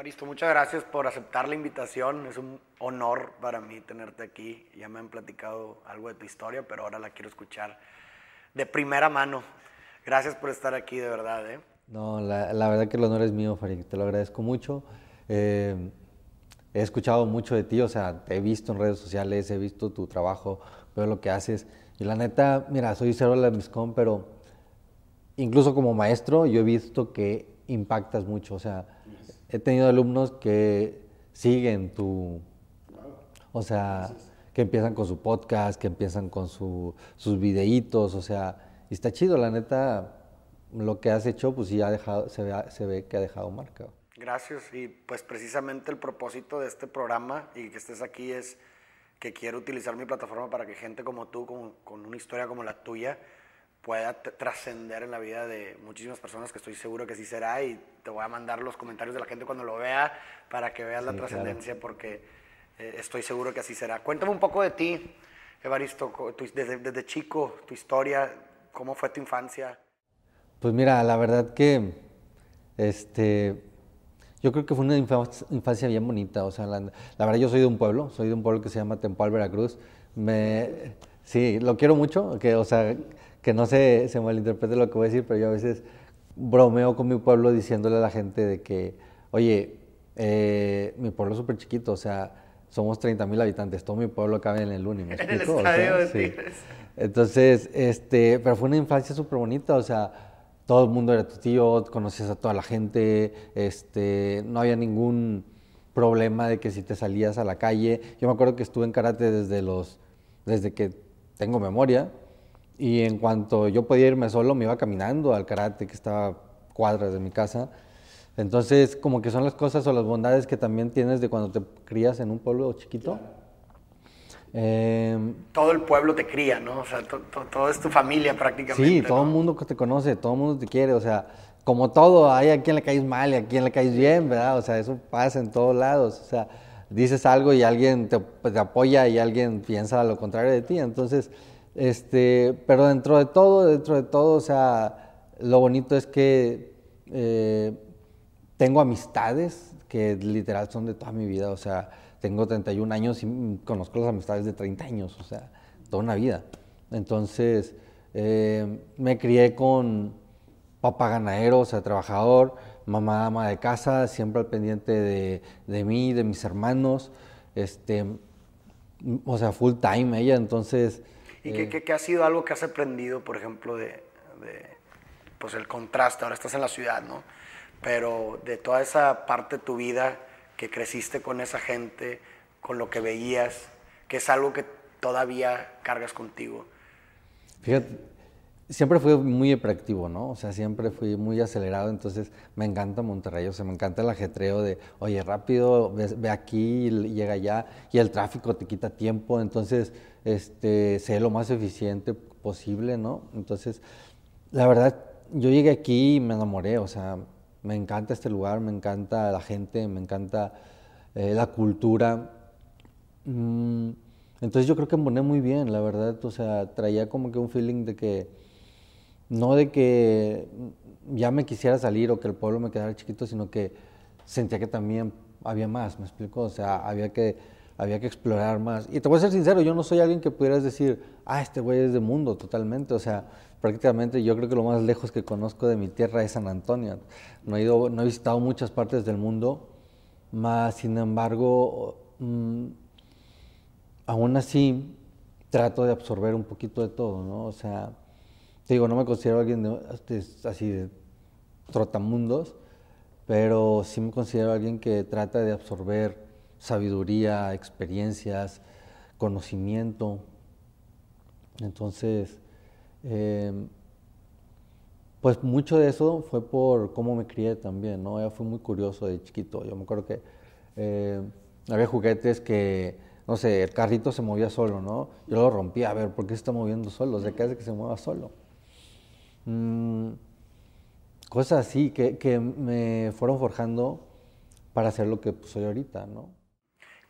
Evaristo, muchas gracias por aceptar la invitación. Es un honor para mí tenerte aquí. Ya me han platicado algo de tu historia, pero ahora la quiero escuchar de primera mano. Gracias por estar aquí, de verdad. ¿eh? No, la, verdad que el honor es mío, Farid. Te lo agradezco mucho. Eh, he escuchado mucho de ti, o sea, he visto en redes sociales, he visto tu trabajo, veo lo que haces. Y la neta, mira, soy cero de la MISCOM, pero incluso como maestro yo he visto que impactas mucho. O sea, he tenido alumnos que siguen tu... O sea, que empiezan con su podcast, que empiezan con su, sus videitos, o sea, y está chido, la neta, lo que has hecho, pues sí ha dejado, se ve, se ve que ha dejado marca. Gracias, y pues precisamente el propósito de este programa y que estés aquí es que quiero utilizar mi plataforma para que gente como tú, con, con una historia como la tuya, pueda trascender en la vida de muchísimas personas, que estoy seguro que sí será, y te voy a mandar los comentarios de la gente cuando lo vea para que veas la trascendencia, porque eh, estoy seguro que así será. Cuéntame un poco de ti, Evaristo, desde, desde, chico, tu historia, cómo fue tu infancia. Pues mira, la verdad que este, yo creo que fue una infancia bien bonita, o sea, la, la verdad yo soy de un pueblo, soy de un pueblo que se llama Tempal, Veracruz. Me, sí, lo quiero mucho, que, o sea, que no se, se malinterprete lo que voy a decir, pero yo a veces bromeo con mi pueblo diciéndole a la gente de que, oye, eh, mi pueblo es súper chiquito, o sea, somos 30 mil habitantes, todo mi pueblo cabe en el Uni, ¿me explico? En el estadio Entonces, este, pero fue una infancia súper bonita, o sea, todo el mundo era tu tío, conocías a toda la gente, este, no había ningún problema de que si te salías a la calle. Yo me acuerdo que estuve en karate desde los, desde que tengo memoria, y en cuanto yo podía irme solo, me iba caminando al karate, que estaba cuadras de mi casa. Entonces, como que son las cosas o las bondades que también tienes de cuando te crías en un pueblo chiquito. Eh, todo el pueblo te cría, ¿no? O sea, todo es tu familia prácticamente. Sí, todo el mundo te conoce, todo el mundo te quiere, o sea, como todo, hay a quien le caes mal y a quien le caes bien, ¿verdad? O sea, eso pasa en todos lados, o sea, dices algo y alguien te, pues, te apoya y alguien piensa lo contrario de ti, entonces este, pero dentro de todo, dentro de todo, o sea, lo bonito es que eh, tengo amistades que literal son de toda mi vida, o sea, tengo 31 años y conozco las amistades de 30 años, o sea, toda una vida. Entonces, eh, me crié con papá ganadero, o sea, trabajador, mamá ama de casa, siempre al pendiente de, de mí, de mis hermanos, este, o sea, full time ella, entonces ¿Y qué, ha sido algo que has aprendido, por ejemplo, de, pues el contraste? Ahora estás en la ciudad, ¿no? Pero de toda esa parte de tu vida que creciste con esa gente, con lo que veías, que es algo que todavía cargas contigo. Fíjate, siempre fui muy hiperactivo, ¿no? O sea, siempre fui muy acelerado, entonces me encanta Monterrey, o sea, me encanta el ajetreo de, oye, rápido, ve, aquí, llega allá, y el tráfico te quita tiempo, entonces, este, sé lo más eficiente posible, ¿no? Entonces, la verdad, yo llegué aquí y me enamoré, o sea, me encanta este lugar, me encanta la gente, me encanta eh, la cultura. Mm, entonces yo creo que emboné muy bien, la verdad, o sea, traía como que un feeling de que no de que ya me quisiera salir o que el pueblo me quedara chiquito, sino que sentía que también había más, ¿me explico? O sea, había que, había que explorar más. Y te voy a ser sincero, yo no soy alguien que pudieras decir, ah, este güey es de mundo totalmente, o sea, prácticamente yo creo que lo más lejos que conozco de mi tierra es San Antonio. No he, ido, no he visitado muchas partes del mundo, más sin embargo, mm, aún así trato de absorber un poquito de todo, ¿no? O sea, digo, no me considero alguien de, así de trotamundos, pero sí me considero alguien que trata de absorber sabiduría, experiencias, conocimiento. Entonces, em, pues mucho de eso fue por cómo me crié también, ¿no? Yo fui muy curioso de chiquito. Yo me acuerdo que eh, había juguetes que, no sé, el carrito se movía solo, ¿no? Yo lo rompía, a ver, ¿por qué se está moviendo solo? ¿De qué hace que se mueva solo? Mm, cosas así que, que, me fueron forjando para hacer lo que soy ahorita, ¿no?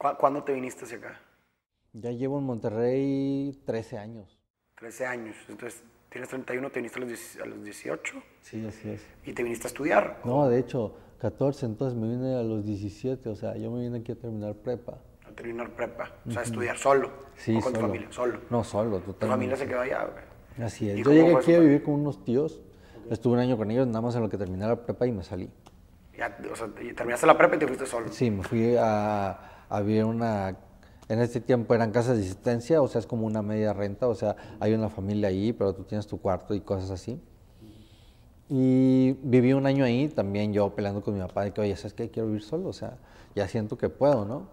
¿Cuándo te viniste hacia acá? Ya llevo en Monterrey 13 años. 13 años. Entonces, tienes 31, te viniste a los, 18. Sí, así es. ¿Y te viniste a estudiar? No, de hecho, 14, entonces me vine a los 17, o sea, yo me vine aquí a terminar prepa. A terminar prepa, o sea, estudiar solo. Sí, o con tu familia, solo. No, solo, Tu totalmente. familia se quedó allá, güey. Así es. ¿Y Yo llegué aquí a vivir con unos tíos, estuve un año con ellos, nada más en lo que terminé la prepa y me salí. Ya, o sea, terminaste la prepa y te fuiste solo. Sí, me fui a, a vivir una... En este tiempo eran casas de asistencia, o sea, es como una media renta, o sea, hay una familia ahí, pero tú tienes tu cuarto y cosas así. Y viví un año ahí, también yo peleando con mi papá de que, oye, ¿sabes qué? Quiero vivir solo, o sea, ya siento que puedo, ¿no?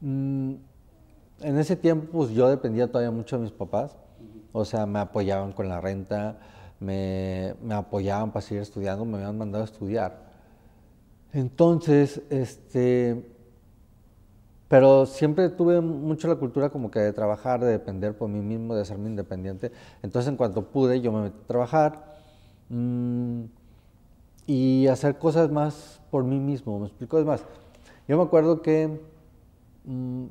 Mm, en ese tiempo, pues yo dependía todavía mucho de mis papás, o sea, me apoyaban con la renta, me, me apoyaban para seguir estudiando, me habían mandado a estudiar. Entonces, este, pero siempre tuve mucho la cultura como que de trabajar, de depender por mí mismo, de hacerme independiente. Entonces, en cuanto pude, yo me metí a trabajar mm, y hacer cosas más por mí mismo. ¿Me explico? Es más, yo me acuerdo que mm,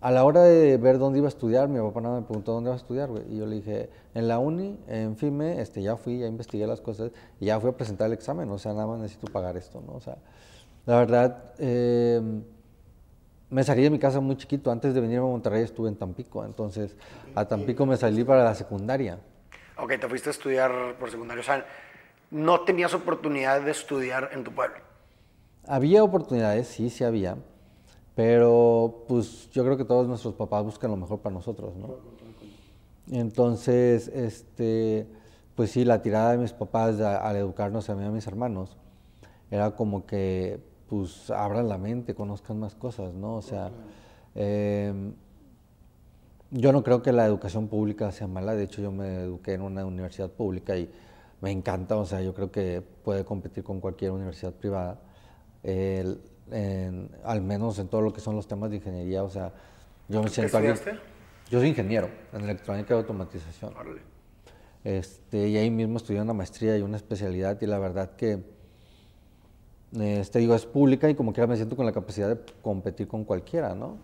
a la hora de ver dónde iba a estudiar, mi papá me preguntó dónde iba a estudiar, güey. Y yo le dije, en la uni, en FIME, este, ya fui, ya investigué las cosas y ya fui a presentar el examen. O sea, nada más necesito pagar esto, ¿no? O sea, la verdad, eh, me salí de mi casa muy chiquito. Antes de venir a Monterrey estuve en Tampico. Entonces, a Tampico me salí para la secundaria. Ok, te fuiste a estudiar por secundario. O sea, no tenías oportunidad de estudiar en tu pueblo. Había oportunidades, sí, sí había, pero pues yo creo que todos nuestros papás buscan lo mejor para nosotros, ¿no? Entonces, este, pues sí, la tirada de mis papás al educarnos a mí y a mis hermanos era como que, pues, abran la mente, conozcan más cosas, ¿no? O sea, em, yo no creo que la educación pública sea mala, de hecho yo me eduqué en una universidad pública y me encanta, o sea, yo creo que puede competir con cualquier universidad privada, en- al menos en todo lo que son los temas de ingeniería, o sea, yo me ¿Qué siento estudiaste? Yo soy ingeniero en electrónica y automatización. Este, y ahí mismo estudié una maestría y una especialidad y la verdad que, este, digo, es pública y como quiera me siento con la capacidad de competir con cualquiera, ¿no?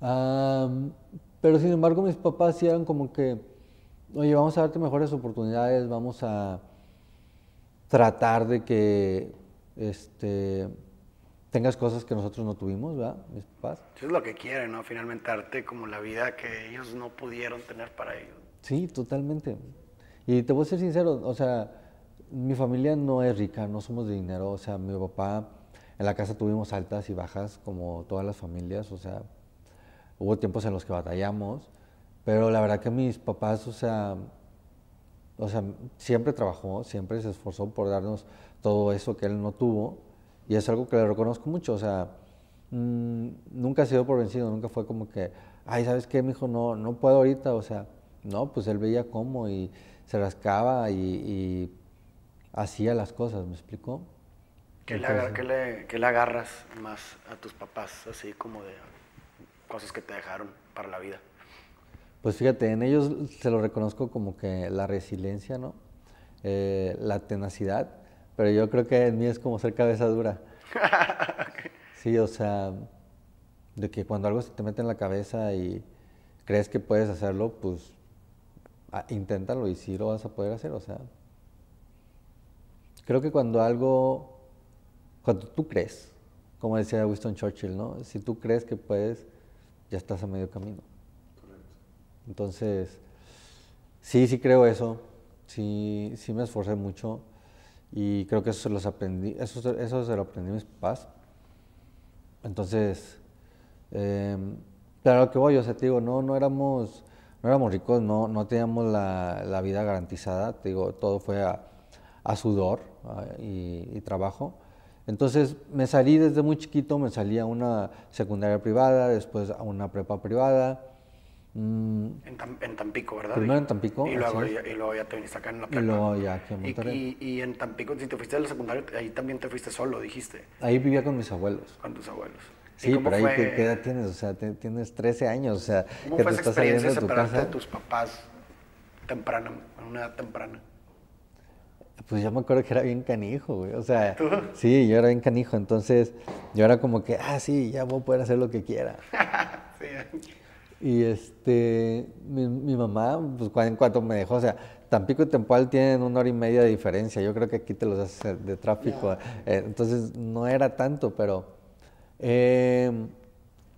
Am, pero sin embargo mis papás sí eran como que, oye, vamos a darte mejores oportunidades, vamos a tratar de que este, tengas cosas que nosotros no tuvimos, ¿verdad? Mis papás. Eso es lo que quieren, ¿no? Finalmente darte como la vida que ellos no pudieron tener para ellos. Sí, totalmente. Y te voy a ser sincero, o sea, mi familia no es rica, no somos de dinero, o sea, mi papá, en la casa tuvimos altas y bajas como todas las familias, o sea, hubo tiempos en los que batallamos, pero la verdad que mis papás, o sea, o sea, siempre trabajó, siempre se esforzó por darnos todo eso que él no tuvo, y es algo que le reconozco mucho, o sea, mm, nunca ha sido por vencido, nunca fue como que, ay, ¿sabes qué, mijo? No, no puedo ahorita, o sea, no, pues él veía cómo y se rascaba y, y hacía las cosas, ¿me explicó? ¿Qué le, qué le- qué le agarras más a tus papás, así como de cosas que te dejaron para la vida? Pues fíjate, en ellos se lo reconozco como que la resiliencia, ¿no? Eh, la tenacidad, pero yo creo que en mí es como ser cabeza dura. Sí, o sea, de que cuando algo se te mete en la cabeza y crees que puedes hacerlo, pues ah, inténtalo y sí lo vas a poder hacer, o sea. Creo que cuando algo, cuando tú crees, como decía Winston Churchill, ¿no? Si tú crees que puedes, ya estás a medio camino. Entonces, sí, sí creo eso. Sí, sí me esforcé mucho y creo que eso se los aprendí, eso, eso se lo aprendí a mis papás. Entonces, eh, pero a lo que voy, o sea, te digo, no, no éramos, no éramos ricos, no, no teníamos la, la vida garantizada, te digo, todo fue a, a sudor a- y, y trabajo. Entonces me salí desde muy chiquito, me salí a una secundaria privada, después a una prepa privada. mm, En, Tam- en Tampico, ¿verdad? Primero en Tampico, Y luego, ya, y luego ya te viniste acá en la Y prepa. luego ya aquí Y- Monterrey. Y, y en Tampico, si te fuiste de la secundaria, ahí también te fuiste solo, dijiste, ahí vivía con mis abuelos. con tus abuelos. ¿Y Sí, pero ahí fue- ¿qué, qué edad tienes? O sea, te- tienes 13 años, o sea, ¿Cómo que fue te esa estás experiencia de tu separarte casa. de tus papás temprana, a una edad temprana? Pues yo me acuerdo que era bien canijo, güey. O sea, sí, yo era bien canijo. Entonces, yo era como que, ah, sí, ya voy a poder hacer lo que quiera. Sí. Y este, mi, mi mamá, pues en cuanto me dejó, o sea, Tampico y Tempoal tienen una hora y media de diferencia. Yo creo que aquí te los haces de tráfico. Eh, entonces no era tanto, pero eh,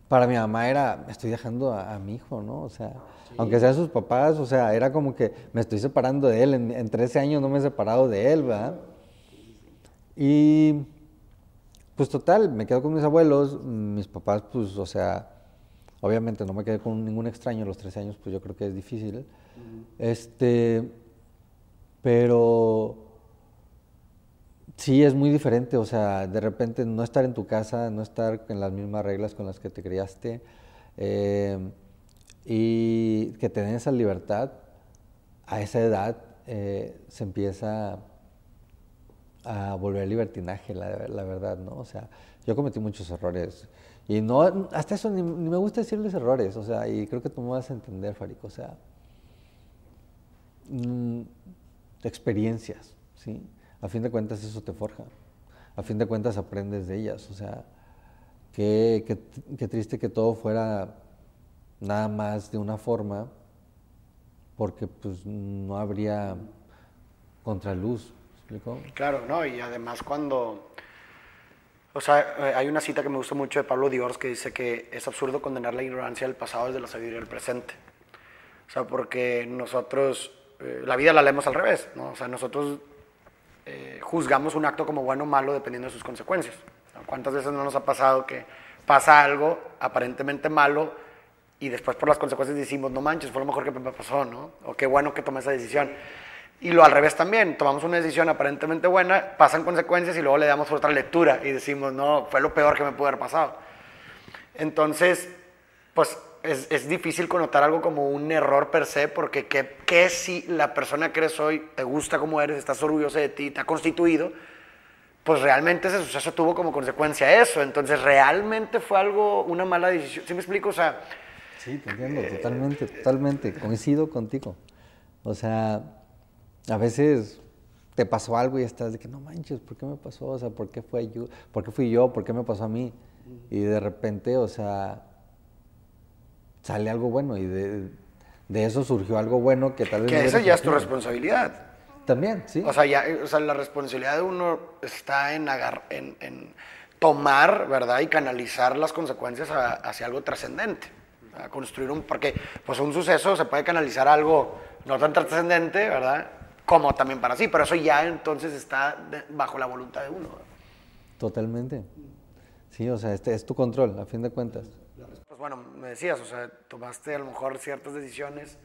para mi mamá era, estoy dejando a, mi hijo, ¿no? O sea, aunque sean sus papás, o sea, era como que me estoy separando de él. En, en 13 años no me he separado de él, ¿verdad? Y pues total, me quedo con mis abuelos, mis papás, pues, o sea, obviamente no me quedé con ningún extraño a los 13 años, pues yo creo que es difícil. Este, pero sí es muy diferente, o sea, de repente no estar en tu casa, no estar en las mismas reglas con las que te criaste eh, y que te den esa libertad a esa edad eh, se empieza a volver libertinaje, la, la, verdad, ¿no? O sea, yo cometí muchos errores. Y no, hasta eso ni, me gusta decirles errores, o sea, y creo que tú me vas a entender, Farico, o sea, mm, experiencias, ¿sí? A fin de cuentas eso te forja, a fin de cuentas aprendes de ellas, o sea, qué, qué, qué triste que todo fuera nada más de una forma, porque pues no habría contraluz, Claro, no, y además cuando... O sea, eh, hay una cita que me gusta mucho de Pablo Diors que dice que es absurdo condenar la ignorancia del pasado desde la sabiduría del presente. O sea, porque nosotros, eh, la vida la leemos al revés, ¿no? O sea, nosotros eh, juzgamos un acto como bueno o malo dependiendo de sus consecuencias. ¿Cuántas veces no nos ha pasado que pasa algo aparentemente malo y después por las consecuencias decimos, no manches, fue lo mejor que me pasó, ¿no? O qué bueno que tomé esa decisión. Y lo al revés también, tomamos una decisión aparentemente buena, pasan consecuencias y luego le damos otra lectura y decimos, no, fue lo peor que me pudo haber pasado. Entonces, pues es, es difícil connotar algo como un error per se, porque ¿qué, ¿qué, si la persona que eres hoy te gusta como eres, estás orgulloso de ti, te ha constituido? Pues realmente ese suceso tuvo como consecuencia eso. Entonces, realmente fue algo, una mala decisión. ¿Sí me explico? O sea. Sí, te entiendo, totalmente, totalmente. Coincido contigo. O sea, a veces te pasó algo y estás de que no manches, ¿por qué me pasó? O sea, ¿por qué fue yo? ¿Por qué fui yo? ¿Por qué me pasó a mí? Y de repente, o sea, sale algo bueno y de, eso surgió algo bueno que tal vez... Que eso ya es tu responsabilidad. También, sí. O sea, ya, o sea, la responsabilidad de uno está en, en, tomar, ¿verdad? Y canalizar las consecuencias hacia algo trascendente. A construir un... Porque pues un suceso se puede canalizar algo no tan trascendente, ¿verdad? como también para sí, pero eso ya entonces está bajo la voluntad de uno. Totalmente. Sí, o sea, este es tu control, a fin de cuentas. Pues bueno, me decías, o sea, tomaste a lo mejor ciertas decisiones.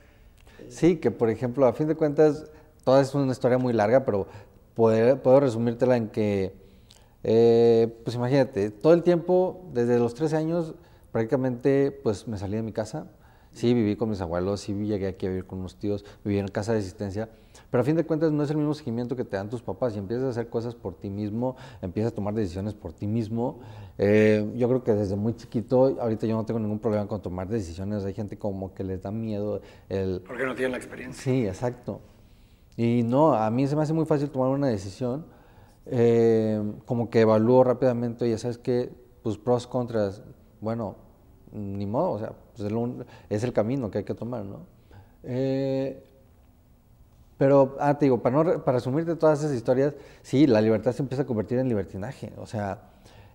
Sí, que por ejemplo, a fin de cuentas, toda es una historia muy larga, pero puedo, puedo resumírtela en que, eh, pues imagínate, todo el tiempo, desde los 13 años, prácticamente, pues me salí de mi casa. Sí, viví con mis abuelos, sí llegué aquí a vivir con unos tíos, viví en casa de asistencia, pero a fin de cuentas no es el mismo seguimiento que te dan tus papás y empiezas a hacer cosas por ti mismo, empiezas a tomar decisiones por ti mismo. Eh, yo creo que desde muy chiquito, ahorita yo no tengo ningún problema con tomar decisiones, hay gente como que les da miedo el... Porque no tienen la experiencia. Sí, exacto. Y no, a mí se me hace muy fácil tomar una decisión, eh, como que evalúo rápidamente, ya sabes que, pues pros, contras, bueno, ni modo, o sea, pues es, el camino que hay que tomar, ¿no? Eh, pero, ah, te digo, para, no, para resumirte todas esas historias, sí, la libertad se empieza a convertir en libertinaje. O sea,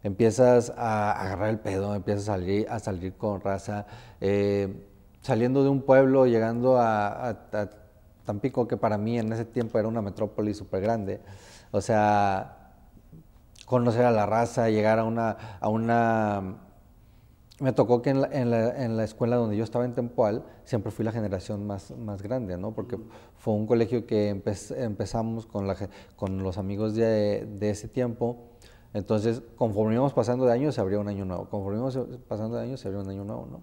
empiezas a agarrar el pedo, empiezas a salir, a salir con raza, eh, saliendo de un pueblo, llegando a, Tampico, que para mí en ese tiempo era una metrópoli súper grande. O sea, conocer a la raza, llegar a una, a una me tocó que en la, en, la, en la, escuela donde yo estaba en Tempoal, siempre fui la generación más, más grande, ¿no? Porque fue un colegio que empezamos con, la, con los amigos de, de, ese tiempo. Entonces, conforme íbamos pasando de años, se abría un año nuevo. Conforme íbamos pasando de años, se abría un año nuevo, ¿no?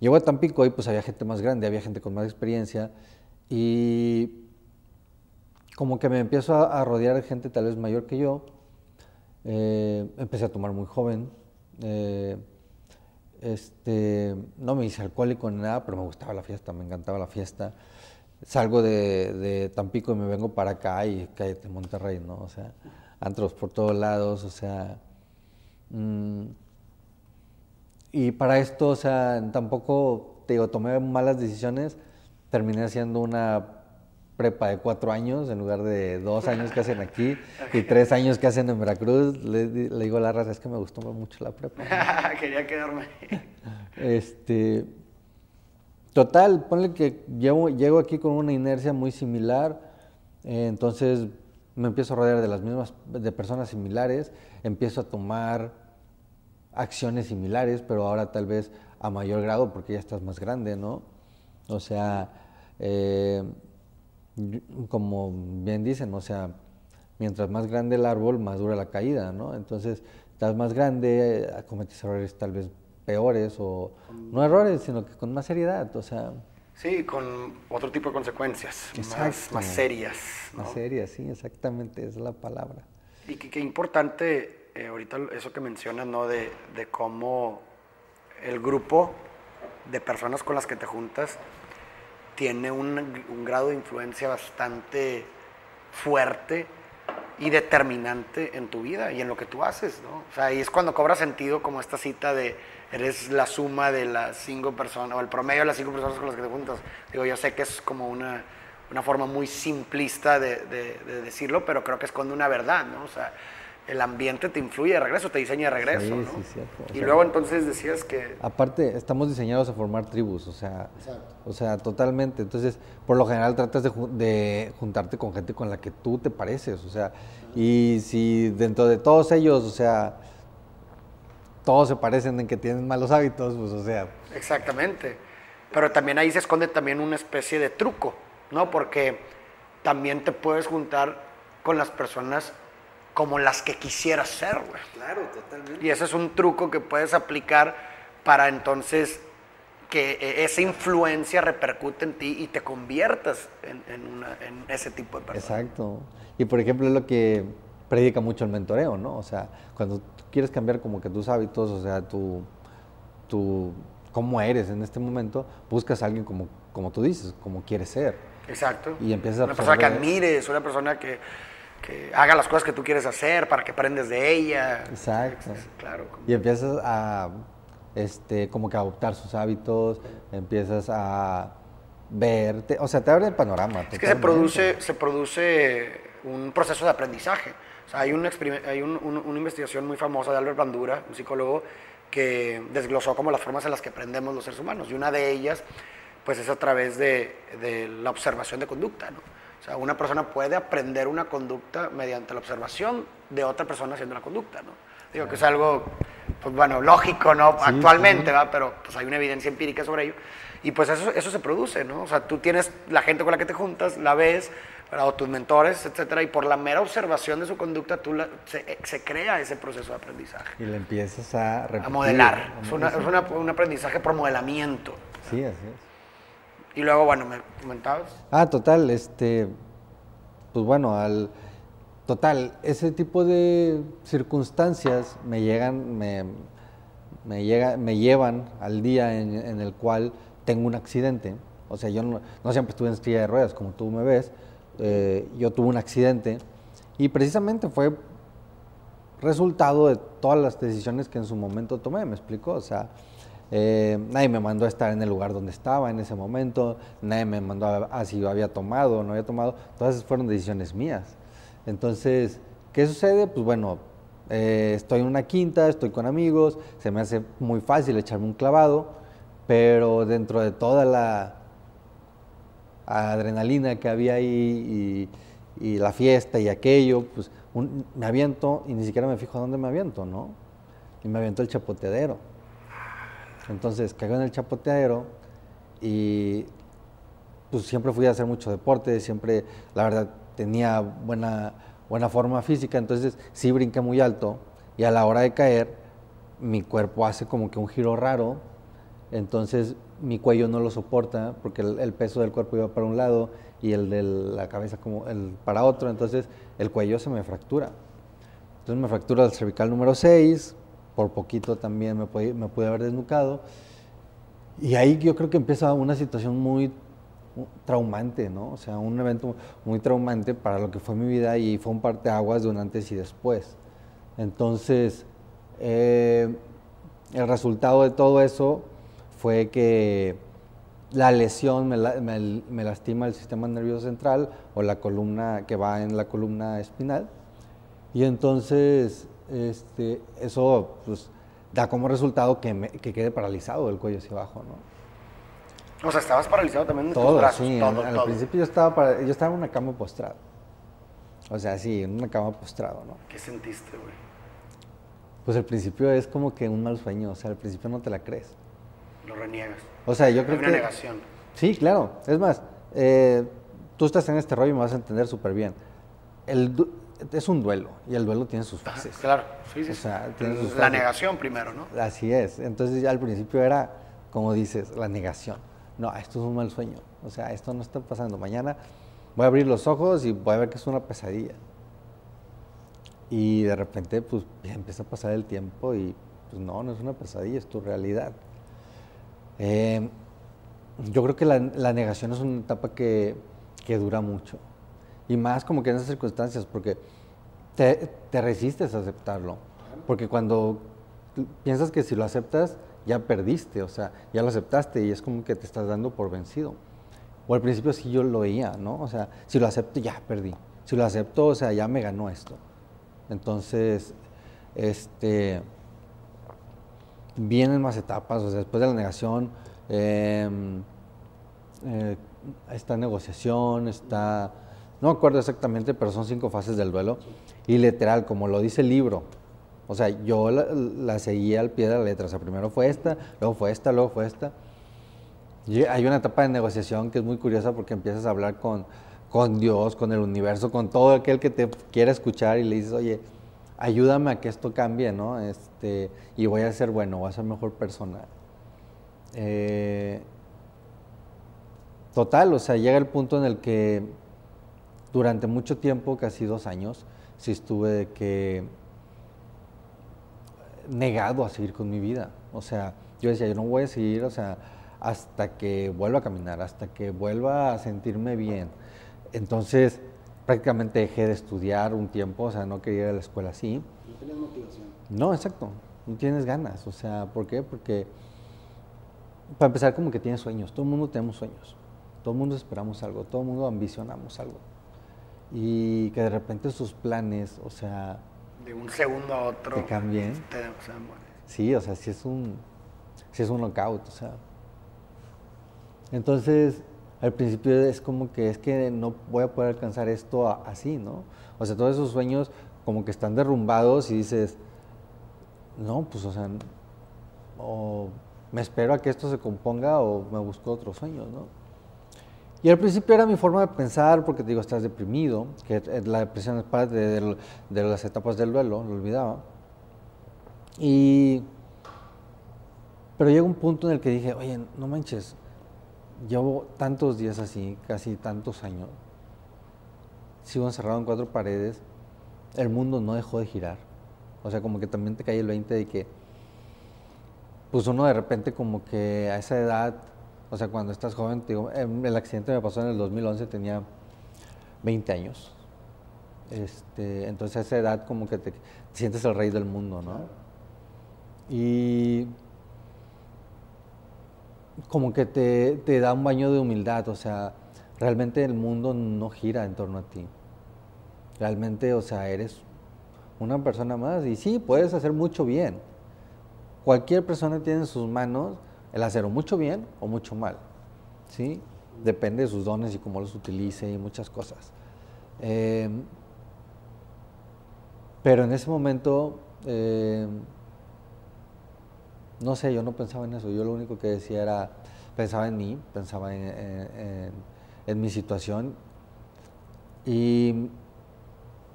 Llegó a Tampico y pues había gente más grande, había gente con más experiencia y como que me empiezo a, rodear de gente tal vez mayor que yo. Eh, empecé a tomar muy joven. Eh, este, no me hice alcohólico ni nada, pero me gustaba la fiesta, me encantaba la fiesta. Salgo de, Tampico y me vengo para acá y cállate Monterrey, ¿no? O sea, antros por todos lados, o sea. Mm, y para esto, o sea, tampoco, te digo, tomé malas decisiones, terminé haciendo una prepa de cuatro años en lugar de dos años que hacen aquí y tres años que hacen en Veracruz. Le, digo a la raza, es que me gustó mucho la prepa. Quería quedarme. este, total, ponle que llego, llego aquí con una inercia muy similar, eh, entonces me empiezo a rodear de las mismas, de personas similares, empiezo a tomar acciones similares, pero ahora tal vez a mayor grado porque ya estás más grande, ¿no? O sea, eh, como bien dicen, o sea, mientras más grande el árbol, más dura la caída, ¿no? Entonces, estás más grande, cometes errores tal vez peores o no errores, sino que con más seriedad, o sea... Sí, con otro tipo de consecuencias, más, más, serias. Más serias, sí, exactamente, es la palabra. Y qué importante, eh, ahorita eso que mencionas, ¿no? De, de cómo el grupo de personas con las que te juntas tiene un, grado de influencia bastante fuerte y determinante en tu vida y en lo que tú haces, ¿no? O sea, y es cuando cobra sentido como esta cita de eres la suma de las cinco personas, o el promedio de las cinco personas con las que te juntas. Digo, yo sé que es como una, forma muy simplista de, de, decirlo, pero creo que esconde una verdad, ¿no? O sea, el ambiente te influye de regreso, te diseña de regreso, sí, ¿no? Sí, cierto. y luego entonces decías que... Aparte, estamos diseñados a formar tribus, o sea, o sea, totalmente. Entonces, por lo general tratas de, juntarte con gente con la que tú te pareces, o sea, y si dentro de todos ellos, o sea, todos se parecen en que tienen malos hábitos, pues, o sea... Exactamente. Pero también ahí se esconde también una especie de truco, ¿no? Porque también te puedes juntar con las personas como las que quisieras ser, güey. Claro, totalmente. Y ese es un truco que puedes aplicar para entonces que e, esa influencia repercute en ti y te conviertas en, ese tipo de persona. Exacto. Y por ejemplo es lo que predica mucho el mentoreo, ¿no? O sea, cuando quieres cambiar como que tus hábitos, o sea, tu, tu cómo eres en este momento, buscas a alguien como, como tú dices, como quieres ser. Exacto. Y empiezas a Una persona que admires, una persona que que haga las cosas que tú quieres hacer para que aprendes de ella. Exacto. Claro. Y empiezas a, este, como que adoptar sus hábitos, empiezas a ver, o sea, te abre el panorama. Es que se produce, se produce un proceso de aprendizaje. O sea, hay, un hay una investigación muy famosa de Albert Bandura, un psicólogo, que desglosó como las formas en las que aprendemos los seres humanos. Y una de ellas, pues es a través de, de la observación de conducta, ¿no? O sea, una persona puede aprender una conducta mediante la observación de otra persona haciendo la conducta, ¿no? Digo que es algo, pues bueno, lógico, ¿no? Actualmente, ¿va? Pero pues hay una evidencia empírica sobre ello. Y pues eso, eso se produce, ¿no? O sea, tú tienes la gente con la que te juntas, la ves, o tus mentores, etcétera, y por la mera observación de su conducta, tú se, crea ese proceso de aprendizaje. Y le empiezas a A modelar. Es, una, es un aprendizaje por modelamiento. Sí, así es. Y luego, bueno, me comentabas. Ah, total, este, pues bueno, al, total, ese tipo de circunstancias me llegan, me, me, llega, me llevan al día en, el cual tengo un accidente. O sea, yo no, siempre estuve en silla de ruedas, como tú me ves. Eh, yo tuve un accidente y precisamente fue resultado de todas las decisiones que en su momento tomé, me explico. O sea, eh, nadie me mandó a estar en el lugar donde estaba en ese momento, nadie me mandó a, si yo había tomado o no había tomado, todas esas fueron decisiones mías. Entonces, ¿qué sucede? Pues bueno, eh, estoy en una quinta, estoy con amigos, se me hace muy fácil echarme un clavado, pero dentro de toda la adrenalina que había ahí y, la fiesta y aquello, pues me aviento y ni siquiera me fijo a dónde me aviento, ¿no? Y me aviento el chapoteadero. Entonces cayó en el chapoteadero y pues siempre fui a hacer mucho deporte, siempre, la verdad, tenía buena, buena forma física, entonces sí brinqué muy alto y a la hora de caer mi cuerpo hace como que un giro raro, entonces mi cuello no lo soporta porque el, peso del cuerpo iba para un lado y el de la cabeza como el para otro, entonces el cuello se me fractura. Entonces me fractura el cervical número 6, por poquito también me, me pude haber desnucado. Y ahí yo creo que empieza una situación muy traumante, ¿no? O sea, un evento muy traumante para lo que fue mi vida y fue un parteaguas de un antes y después. Entonces, eh, el resultado de todo eso fue que la lesión me, me, lastima el sistema nervioso central o la columna que va en la columna espinal. Y entonces este, eso pues, da como resultado que, me, que quede paralizado el cuello hacia abajo, ¿no? O sea, estabas paralizado también en todo, tus brazos. Sí, todo, al principio yo estaba, yo estaba en una cama postrado. O sea, sí, en una cama postrado, ¿no? ¿Qué sentiste, güey? Pues al principio es como que un mal sueño, o sea, al principio no te la crees. Lo reniegas. O sea, yo creo una que... negación. Sí, claro. Es más, eh, tú estás en este rollo y me vas a entender súper bien. El, es un duelo y el duelo tiene sus fases. claro, sí, sí. O sea, tiene sus La negación primero, ¿no? Así es. Entonces ya al principio era, como dices, la negación. No, esto es un mal sueño. O sea, esto no está pasando. Mañana voy a abrir los ojos y voy a ver que es una pesadilla. Y de repente, pues, ya empieza a pasar el tiempo y, pues, no, no es una pesadilla, es tu realidad. Eh, yo creo que la, negación es una etapa que, que, dura mucho. Y más como que en esas circunstancias, porque te, te resistes a aceptarlo. Porque cuando piensas que si lo aceptas, ya perdiste, o sea, ya lo aceptaste y es como que te estás dando por vencido. O al principio sí yo lo veía, ¿no? O sea, si lo acepto, ya perdí. Si lo acepto, o sea, ya me ganó esto. Entonces, este, vienen más etapas, o sea, después de la negación, em, eh, está negociación, está, no me acuerdo exactamente, pero son cinco fases del duelo. Y literal, como lo dice el libro, o sea, yo la, seguía al pie de la letra. O sea, primero fue esta, luego fue esta, luego fue esta. Hay una etapa de negociación que es muy curiosa porque empiezas a hablar con, con Dios, con el universo, con todo aquel que te quiera escuchar y le dices, oye, ayúdame a que esto cambie, ¿no? Este, y voy a ser bueno, voy a ser mejor persona. Eh, total, o sea, llega el punto en el que durante mucho tiempo, casi dos años, sí estuve que negado a seguir con mi vida. O sea, yo decía, yo no voy a seguir, o sea, hasta que vuelva a caminar, hasta que vuelva a sentirme bien. Entonces, prácticamente dejé de estudiar un tiempo, o sea, no quería ir a la escuela así. ¿No tenías motivación? No, exacto, no tienes ganas, o sea, ¿por qué? Porque, para empezar, como que tienes sueños, todo el mundo tenemos sueños, todo el mundo esperamos algo, todo el mundo ambicionamos algo. Y que de repente sus planes, o sea... De un segundo a otro. Que cambien. sí, o sea, si es un, si es un knockout, o sea. Entonces, al principio es como que es que no voy a poder alcanzar esto así, ¿no? O sea, todos esos sueños como que están derrumbados y dices, no, pues, o sea, o me espero a que esto se componga o me busco otros sueños, ¿no? Y al principio era mi forma de pensar, porque te digo, estás deprimido, que la depresión es parte de, de las etapas del duelo, lo olvidaba. Y, pero llega un punto en el que dije, oye, no manches, llevo tantos días así, casi tantos años, sigo encerrado en cuatro paredes, el mundo no dejó de girar. O sea, como que también te cae el 20 de que, pues uno de repente como que a esa edad, o sea, cuando estás joven, digo, em, el accidente me pasó en el 2011, tenía 20 años. Este, entonces a esa edad como que te, te sientes el rey del mundo, ¿no? Y como que te, te, da un baño de humildad, o sea, realmente el mundo no gira en torno a ti. Realmente, o sea, eres una persona más y sí, puedes hacer mucho bien. Cualquier persona tiene en sus manos el hacer mucho bien o mucho mal, ¿sí? Depende de sus dones y cómo los utilice y muchas cosas. Eh, pero en ese momento... Eh, no sé, yo no pensaba en eso, yo lo único que decía era, pensaba en mí, pensaba en, mi situación y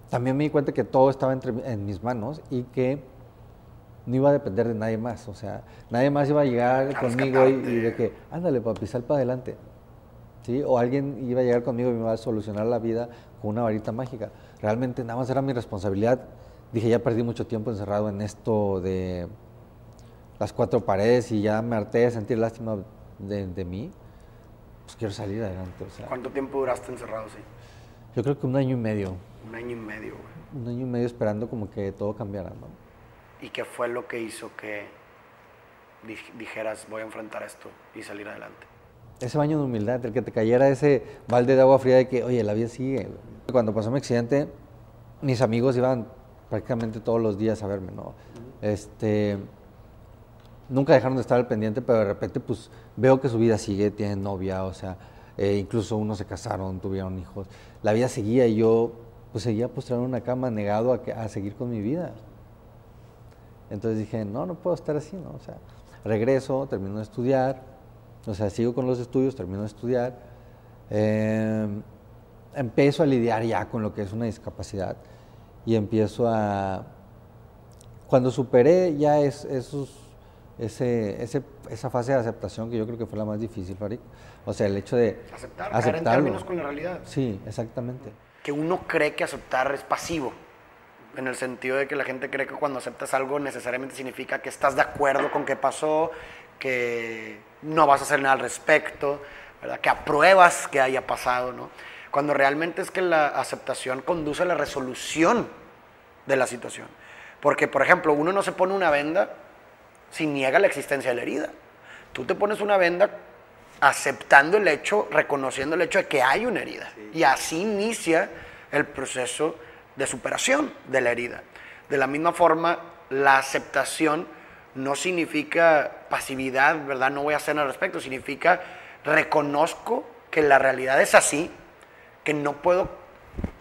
también me di cuenta que todo estaba entre, en mis manos y que no iba a depender de nadie más, o sea, nadie más iba a llegar conmigo y, de que, ándale papi, sal para adelante, ¿sí? O alguien iba a llegar conmigo y me iba a solucionar la vida con una varita mágica. Realmente nada más era mi responsabilidad. Dije, ya perdí mucho tiempo encerrado en esto de las cuatro paredes y ya me harté de sentir lástima de, mí, pues quiero salir adelante. O sea. ¿Cuánto tiempo duraste encerrado, sí? Yo creo que un año y medio. Un año y medio, güey. Un año y medio esperando como que todo cambiara, ¿no? ¿Y qué fue lo que hizo que dijeras voy a enfrentar esto y salir adelante? ese baño de humildad, el que te cayera ese balde de agua fría de que, oye, la vida sigue. Cuando pasó mi accidente, mis amigos iban prácticamente todos los días a verme, ¿no? Este, nunca dejaron de estar al pendiente, pero de repente pues veo que su vida sigue, tienen novia, o sea, eh, incluso unos se casaron, tuvieron hijos. La vida seguía y yo pues seguía postrado en una cama, negado a, a seguir con mi vida. Entonces dije, no, no puedo estar así, ¿no? O sea, regreso, termino de estudiar, o sea, sigo con los estudios, termino de estudiar, eh, empiezo a lidiar ya con lo que es una discapacidad y empiezo a... Cuando superé ya es, esos, ese, ese, esa fase de aceptación que yo creo que fue la más difícil, Farid. O sea, el hecho de... Aceptar, aceptarlo. en términos con la realidad. Sí, exactamente. Que uno cree que aceptar es pasivo en el sentido de que la gente cree que cuando aceptas algo necesariamente significa que estás de acuerdo con qué pasó, que no vas a hacer nada al respecto, ¿verdad? que apruebas que haya pasado, ¿no? Cuando realmente es que la aceptación conduce a la resolución de la situación. Porque, por ejemplo, uno no se pone una venda si niega la existencia de la herida. Tú te pones una venda aceptando el hecho, reconociendo el hecho de que hay una herida. Y así inicia el proceso de superación de la herida. De la misma forma, la aceptación no significa pasividad, ¿verdad? No voy a hacer nada al respecto, significa reconozco que la realidad es así, que no puedo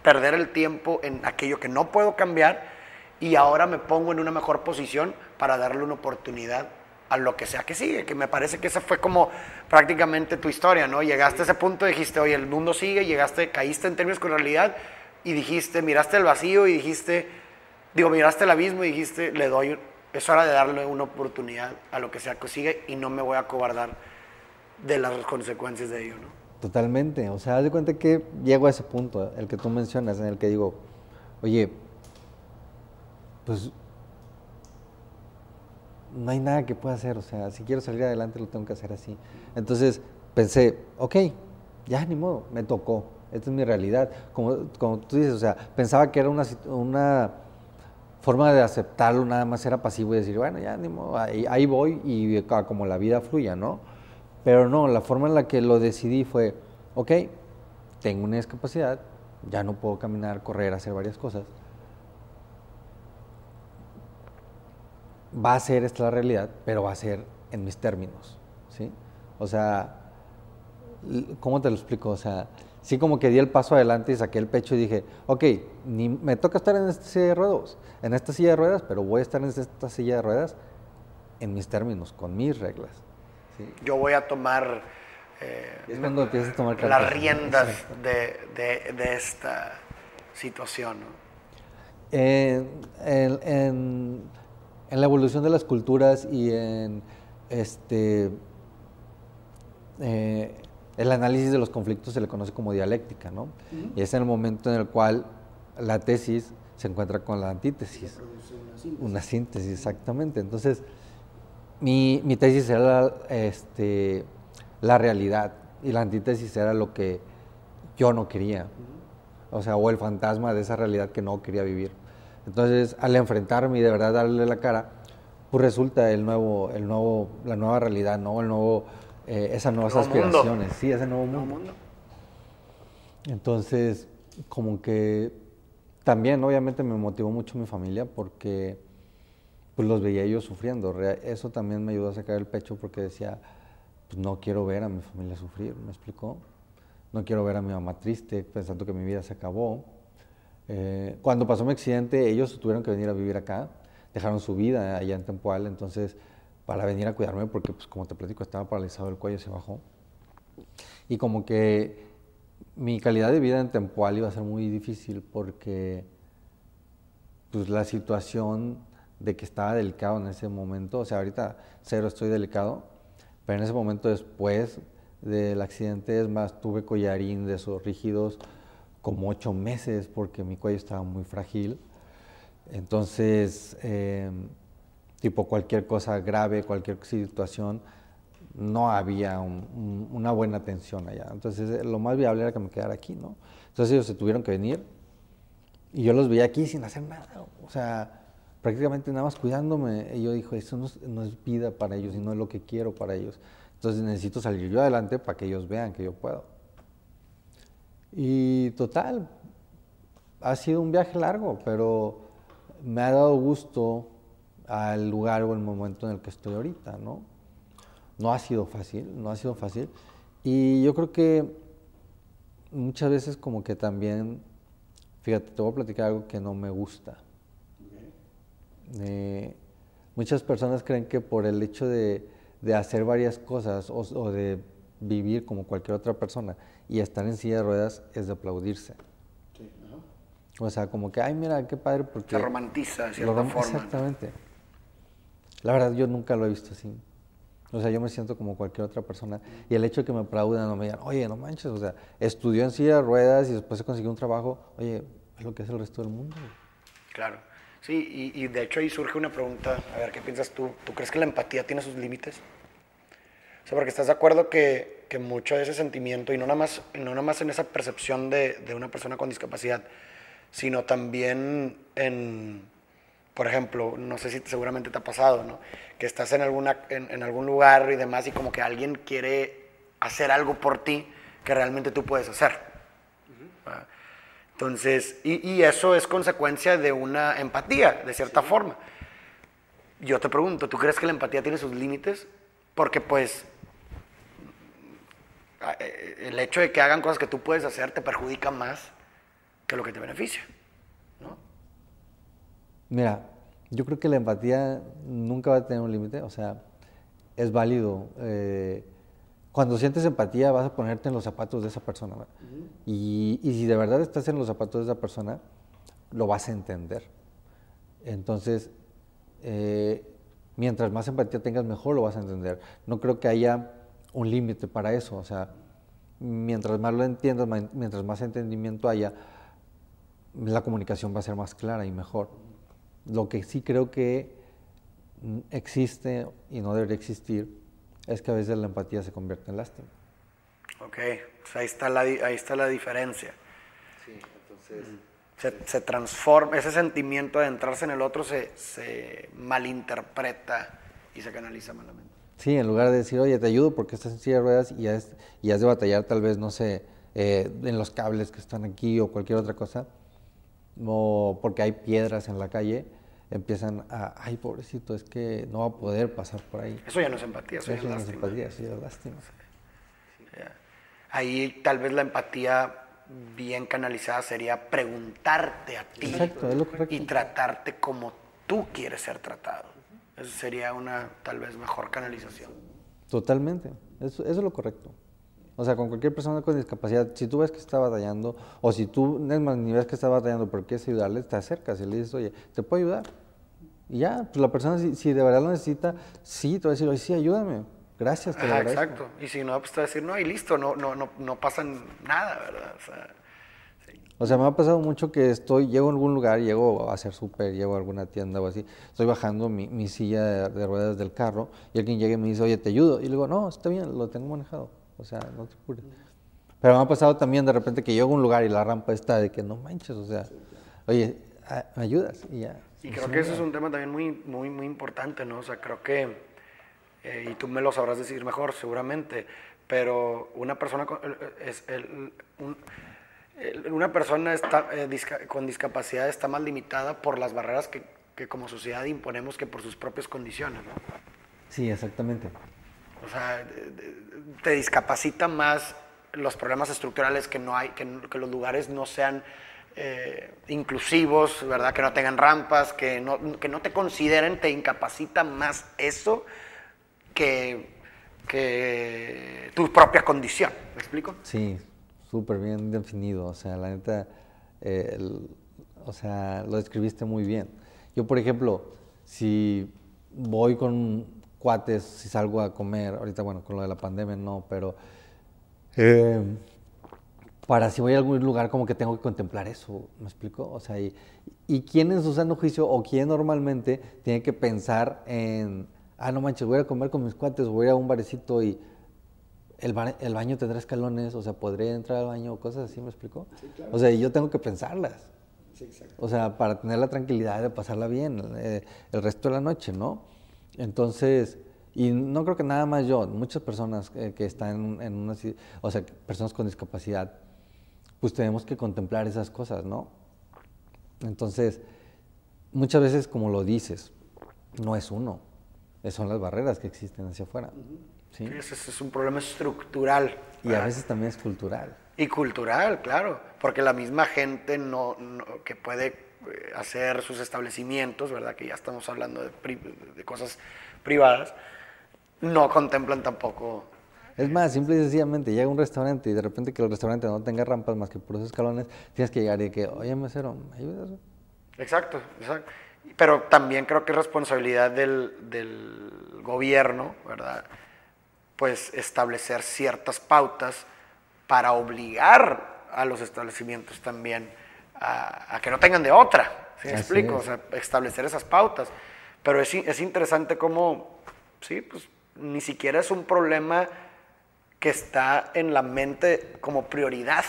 perder el tiempo en aquello que no puedo cambiar y ahora me pongo en una mejor posición para darle una oportunidad a lo que sea que sigue, que me parece que esa fue como prácticamente tu historia, ¿no? Llegaste a ese punto, dijiste, oye, el mundo sigue, llegaste, caíste en términos con realidad y dijiste, miraste el vacío y dijiste, digo, miraste el abismo y dijiste, le doy, es hora de darle una oportunidad a lo que sea que sigue y no me voy a cobardar de las consecuencias de ello, ¿no? Totalmente, o sea, haz de cuenta que llego a ese punto, el que tú mencionas, en el que digo, oye, pues no hay nada que pueda hacer, o sea, si quiero salir adelante lo tengo que hacer así. Entonces pensé, ok, ya ni modo, me tocó, esta es mi realidad. Como, como tú dices, o sea, pensaba que era una, una forma de aceptarlo, nada más era pasivo y decir, bueno, ya ni modo, ahí, voy y como la vida fluya, ¿no? Pero no, la forma en la que lo decidí fue, ok, tengo una discapacidad, ya no puedo caminar, correr, hacer varias cosas. Va a ser esta la realidad, pero va a ser en mis términos, ¿sí? O sea, ¿cómo te lo explico? O sea, sí como que di el paso adelante y saqué el pecho y dije, ok, ni, me toca estar en esta silla de ruedas, en esta silla de ruedas, pero voy a estar en esta silla de ruedas en mis términos, con mis reglas. Yo voy a tomar, eh, cuando a tomar las riendas de, esta situación. En, en, la evolución de las culturas y en este... Eh, el análisis de los conflictos se le conoce como dialéctica, ¿no? Y es en el momento en el cual la tesis se encuentra con la antítesis. Una síntesis. exactamente. Entonces, mi, tesis era este, la realidad y la antítesis era lo que yo no quería. O sea, o el fantasma de esa realidad que no quería vivir. Entonces, al enfrentarme y de verdad darle la cara, pues resulta el nuevo, el nuevo, la nueva realidad, ¿no? El nuevo eh, esas nuevas aspiraciones, sí, ese nuevo mundo. Entonces, como que también obviamente me motivó mucho mi familia porque pues los veía ellos sufriendo. Eso también me ayudó a sacar el pecho porque decía, pues no quiero ver a mi familia sufrir, ¿me explicó? No quiero ver a mi mamá triste pensando que mi vida se acabó. Eh, cuando pasó mi accidente, ellos tuvieron que venir a vivir acá, dejaron su vida allá en Tempoal, entonces para venir a cuidarme porque, pues, como te platico, estaba paralizado el cuello, se bajó. Y como que mi calidad de vida en Tempoal iba a ser muy difícil porque pues, la situación de que estaba delicado en ese momento, o sea, ahorita cero estoy delicado, pero en ese momento después del accidente, es más, tuve collarín de esos rígidos como ocho meses porque mi cuello estaba muy frágil. Entonces, eh, tipo cualquier cosa grave, cualquier situación, no había una buena atención allá. Entonces eh, lo más viable era que me quedara aquí, ¿no? Entonces ellos se tuvieron que venir y yo los veía aquí sin hacer nada, o sea, prácticamente nada más cuidándome. Y yo dije, eso no es, vida para ellos y no es lo que quiero para ellos. Entonces necesito salir yo adelante para que ellos vean que yo puedo. Y total, ha sido un viaje largo, pero me ha dado gusto al lugar o el momento en el que estoy ahorita, ¿no? No ha sido fácil, no ha sido fácil. Y yo creo que muchas veces como que también, fíjate, te voy a platicar algo que no me gusta. Eh, muchas personas creen que por el hecho de, hacer varias cosas o, de vivir como cualquier otra persona y estar en silla de ruedas es de aplaudirse. O sea, como que, ay, mira, qué padre, porque... Se romantiza de cierta forma. Exactamente. La verdad, yo nunca lo he visto así. O sea, yo me siento como cualquier otra persona. Y el hecho de que me aplaudan o me digan, oye, no manches, o sea, estudió en silla de ruedas y después se consiguió un trabajo, oye, es lo que es el resto del mundo. Claro. Sí, y, de hecho ahí surge una pregunta, a ver, ¿qué piensas tú? ¿Tú crees que la empatía tiene sus límites? O sea, porque estás de acuerdo que, que mucho de ese sentimiento, y no nada más, no nada más en esa percepción de, de una persona con discapacidad, sino también en, por ejemplo, no sé si seguramente te ha pasado, ¿no? Que estás en, alguna, en, algún lugar y demás y como que alguien quiere hacer algo por ti que realmente tú puedes hacer. Entonces, y, y, eso es consecuencia de una empatía, de cierta forma. Yo te pregunto, ¿tú crees que la empatía tiene sus límites? Porque pues el hecho de que hagan cosas que tú puedes hacer te perjudica más que lo que te beneficia. ¿no? Mira, yo creo que la empatía nunca va a tener un límite, o sea, es válido. Eh, cuando sientes empatía vas a ponerte en los zapatos de esa persona. y, y, si de verdad estás en los zapatos de esa persona, lo vas a entender. Entonces, eh, mientras más empatía tengas, mejor lo vas a entender. No creo que haya un límite para eso. O sea, mientras más lo entiendas, mientras más entendimiento haya, la comunicación va a ser más clara y mejor. Lo que sí creo que existe y no debería existir es que a veces la empatía se convierte en lástima. Ok, ahí, está la, ahí está la diferencia. Sí, entonces... Se, se, transforma, ese sentimiento de entrarse en el otro se, se, malinterpreta y se canaliza malamente. Sí, en lugar de decir, oye, te ayudo porque estás en silla de ruedas y has, y has de batallar tal vez, no sé, eh, en los cables que están aquí o cualquier otra cosa, o porque hay piedras en la calle, empiezan a, ay, pobrecito, es que no va a poder pasar por ahí. Eso ya no es empatía, eso, ya no es empatía, eso ya es lástima. Ahí tal vez la empatía bien canalizada sería preguntarte a ti Exacto, y tratarte como tú quieres ser tratado. Eso sería una tal vez mejor canalización. Totalmente, eso, eso es lo correcto. O sea, con cualquier persona con discapacidad, si tú ves que está batallando, o si tú ni ves que está batallando pero quieres ayudarle, te acercas y le dices, oye, ¿te puedo ayudar? Y ya, pues la persona, si, de verdad lo necesita, sí, te va a decir, oye, sí, ayúdame, gracias, te lo Exacto, y si no, pues te va a decir, no, y listo, no, no, no, no pasa nada, ¿verdad? O sea, O sea, me ha pasado mucho que estoy, llego a algún lugar, llego a hacer súper, llego a alguna tienda o así, estoy bajando mi, silla de, de, ruedas del carro y alguien llega y me dice, oye, te ayudo. Y le digo, no, está bien, lo tengo manejado. O sea, no te apures. Pero me ha pasado también de repente que llego a un lugar y la rampa está de que no manches, o sea, oye, ¿me ayudas? Y ya. Y creo que eso es un tema también muy, muy, muy importante, ¿no? O sea, creo que, eh, y tú me lo sabrás decir mejor seguramente, pero una persona con, es el, una persona está, eh, con discapacidad está más limitada por las barreras que, que como sociedad imponemos que por sus propias condiciones, ¿no? Sí, exactamente. O sea, te discapacita más los problemas estructurales que no hay, que, los lugares no sean eh, inclusivos, ¿verdad? Que no tengan rampas, que no, que no te consideren, te incapacita más eso que, que tu propia condición. ¿Me explico? Sí, súper bien definido. O sea, la neta, eh, o sea, lo describiste muy bien. Yo, por ejemplo, si voy con cuates, si salgo a comer, ahorita bueno, con lo de la pandemia no, pero eh, para si voy a algún lugar como que tengo que contemplar eso, ¿me explico? O sea, y, y quién en su juicio o quién normalmente tiene que pensar en, ah, no manches, voy a comer con mis cuates, voy a un barecito y el, el baño tendrá escalones, o sea, podré entrar al baño cosas así, ¿me explico? O sea, yo tengo que pensarlas. o sea, para tener la tranquilidad de pasarla bien eh, el resto de la noche, ¿no? Entonces, Y no creo que nada más yo, muchas personas eh, que están en una, o sea, personas con discapacidad, pues tenemos que contemplar esas cosas, ¿no? Entonces, muchas veces, como lo dices, no es uno, son las barreras que existen hacia afuera. ¿Sí? ese es un problema estructural. Y a veces también es cultural. Y cultural, claro, porque la misma gente no, que puede eh, hacer sus establecimientos, ¿verdad? Que ya estamos hablando de, de cosas privadas, no contemplan tampoco. Es más, simple y sencillamente llega a un restaurante y de repente que el restaurante no tenga rampas más que por esos escalones, tienes que llegar y que, oye, mesero, ¿me ayudas? Exacto, exacto. Pero también creo que es responsabilidad del, del gobierno, ¿verdad? Pues establecer ciertas pautas para obligar a los establecimientos también a, que no tengan de otra. ¿Sí me explico? O sea, establecer esas pautas. Pero es, es interesante cómo, sí, pues ni siquiera es un problema que está en la mente como prioridad.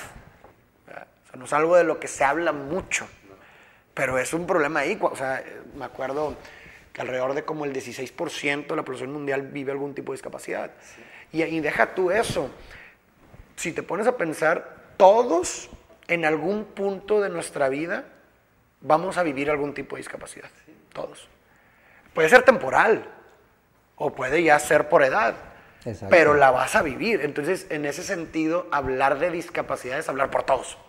O sea, no es algo de lo que se habla mucho, pero es un problema ahí. O sea, me acuerdo que alrededor de como el 16% de la población mundial vive algún tipo de discapacidad. Y, y deja tú eso. Si te pones a pensar, todos en algún punto de nuestra vida vamos a vivir algún tipo de discapacidad. Todos. Puede ser temporal, o puede ya ser por edad. Pero la vas a vivir. Entonces, en ese sentido, hablar de discapacidad es hablar por todos.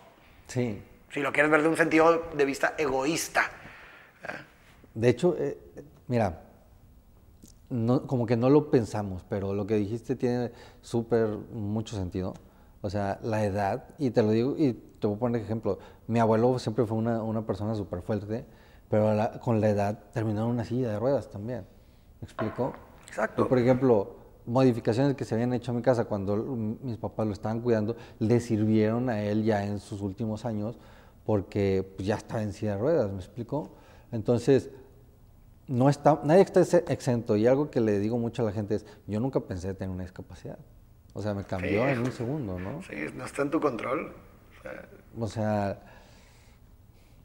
Sí. Si lo quieres ver de un sentido de vista egoísta. De hecho, eh, mira, no, como que no lo pensamos, pero lo que dijiste tiene súper mucho sentido. O sea, la edad, y te lo digo, y te voy a poner ejemplo, mi abuelo siempre fue una, una persona súper fuerte, pero con la edad terminó en una silla de ruedas también. ¿Me explico? Exacto. por ejemplo, modificaciones que se habían hecho a mi casa cuando mis papás lo estaban cuidando, le sirvieron a él ya en sus últimos años porque pues, ya estaba en silla de ruedas, ¿me explico? Entonces, no está, nadie está exento y algo que le digo mucho a la gente es, yo nunca pensé tener una discapacidad. O sea, me cambió en un segundo, ¿no? Sí, no está en tu control. O sea,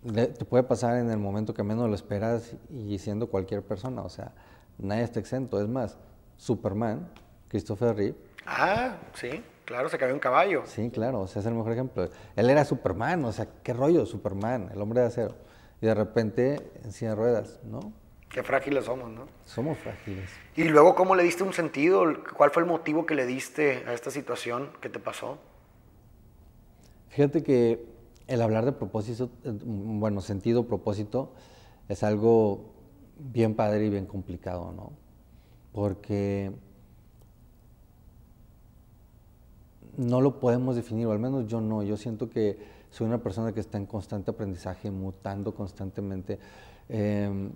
te puede pasar en el momento que menos lo esperas y siendo cualquier persona. O sea, nadie está exento. Es más, Superman, Christopher Reeve. Ah, sí, claro, se cayó un caballo. Sí, claro, o sea, es el mejor ejemplo. Él era Superman, o sea, qué rollo, Superman, el hombre de acero. Y de repente en silla de ruedas, ¿no? Qué frágiles somos, ¿no? Somos frágiles. Y luego, ¿cómo le diste un sentido? ¿Cuál fue el motivo que le diste a esta situación que te pasó? Fíjate que el hablar de propósito, eh, bueno, sentido, propósito, es algo bien padre y bien complicado, ¿no? Porque no lo podemos definir, o al menos yo no. Yo siento que soy una persona que está en constante aprendizaje, mutando constantemente. Em,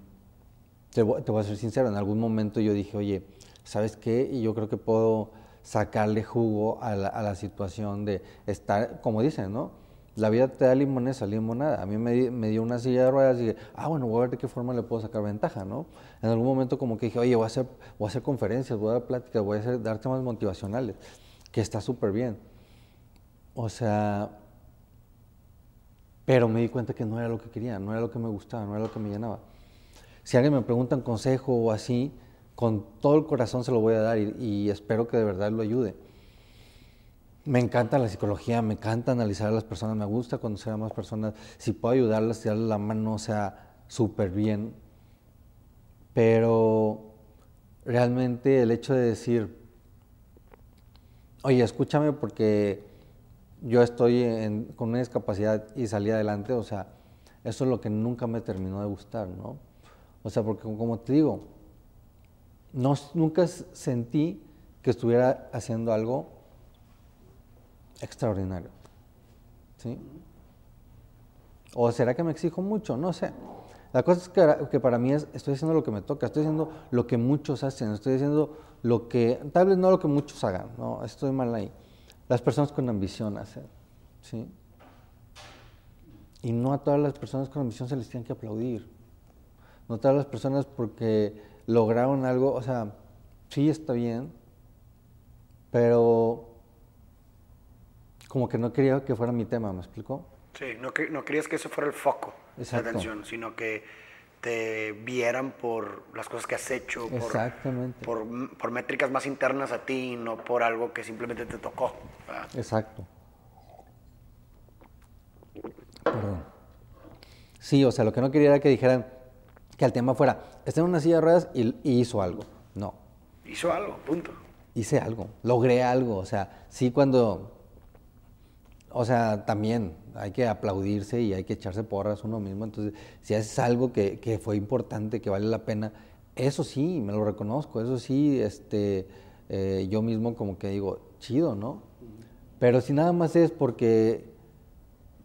te, voy, a ser sincero, en algún momento yo dije, oye, ¿sabes qué? Y yo creo que puedo sacarle jugo a la, a situación de estar, como dicen, ¿no? la vida te da limonesa, limonada. A mí me, dio una silla de ruedas y dije, ah, bueno, voy a ver de qué forma le puedo sacar ventaja, ¿no? En algún momento como que dije, oye, voy a hacer, voy a hacer conferencias, voy a dar pláticas, voy a hacer, dar temas motivacionales, que está súper bien. O sea, pero me di cuenta que no era lo que quería, no era lo que me gustaba, no era lo que me llenaba. Si alguien me pregunta un consejo o así, con todo el corazón se lo voy a dar y espero que de verdad lo ayude me encanta la psicología, me encanta analizar a las personas, me gusta conocer a más personas. Si puedo ayudarles, darles la mano, o sea, súper bien. Pero realmente el hecho de decir, oye, escúchame porque yo estoy con una discapacidad y salí adelante, o sea, eso es lo que nunca me terminó de gustar, ¿no? O sea, porque como te digo, no, nunca sentí que estuviera haciendo algo extraordinario. ¿Sí? ¿O será que me exijo mucho? No sé. La cosa es que, para mí es, estoy haciendo lo que me toca, estoy haciendo lo que muchos hacen, estoy haciendo lo que, tal vez no lo que muchos hagan, no, estoy mal ahí. Las personas con ambición hacen, ¿sí? Y no a todas las personas con ambición se les tiene que aplaudir. No a las personas porque lograron algo, o sea, sí está bien, pero como que no quería que fuera mi tema, ¿me explicó? Sí, no, no querías que eso fuera el foco de atención, sino que te vieran por las cosas que has hecho, por, Exactamente. por, por métricas más internas a ti, no por algo que simplemente te tocó. ¿verdad? Exacto. Perdón. Sí, o sea, lo que no quería era que dijeran que el tema fuera, está en una silla de ruedas y, y hizo algo. No, Hizo algo, punto. hice algo, logré algo. O sea, sí cuando, o sea, también hay que aplaudirse y hay que echarse porras uno mismo. Entonces, si haces algo que, que fue importante, que vale la pena, eso sí, me lo reconozco, eso sí, este, eh, yo mismo como que digo, chido, ¿no? Pero si nada más es porque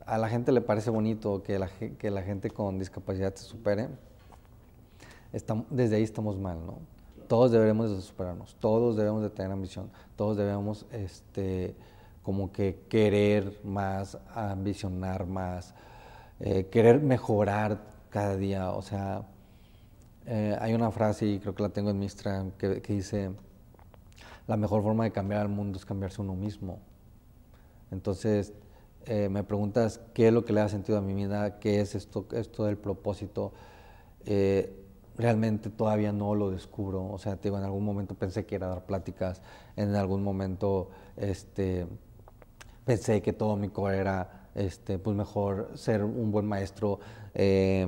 a la gente le parece bonito que la, que la gente con discapacidad se supere, estam- desde ahí estamos mal, ¿no? Todos debemos de superarnos, todos debemos de tener ambición, todos debemos, este, como que querer más, ambicionar más, eh, querer mejorar cada día, o sea, eh, hay una frase, y creo que la tengo en mi Instagram, que, que dice, la mejor forma de cambiar al mundo es cambiarse uno mismo. Entonces, eh, me preguntas qué es lo que le ha sentido a mi vida, qué es esto, esto del propósito. Eh, realmente todavía no lo descubro. O sea, te digo, en algún momento pensé que era dar pláticas, en algún momento este, pensé que todo mi core era este, pues mejor ser un buen maestro, eh,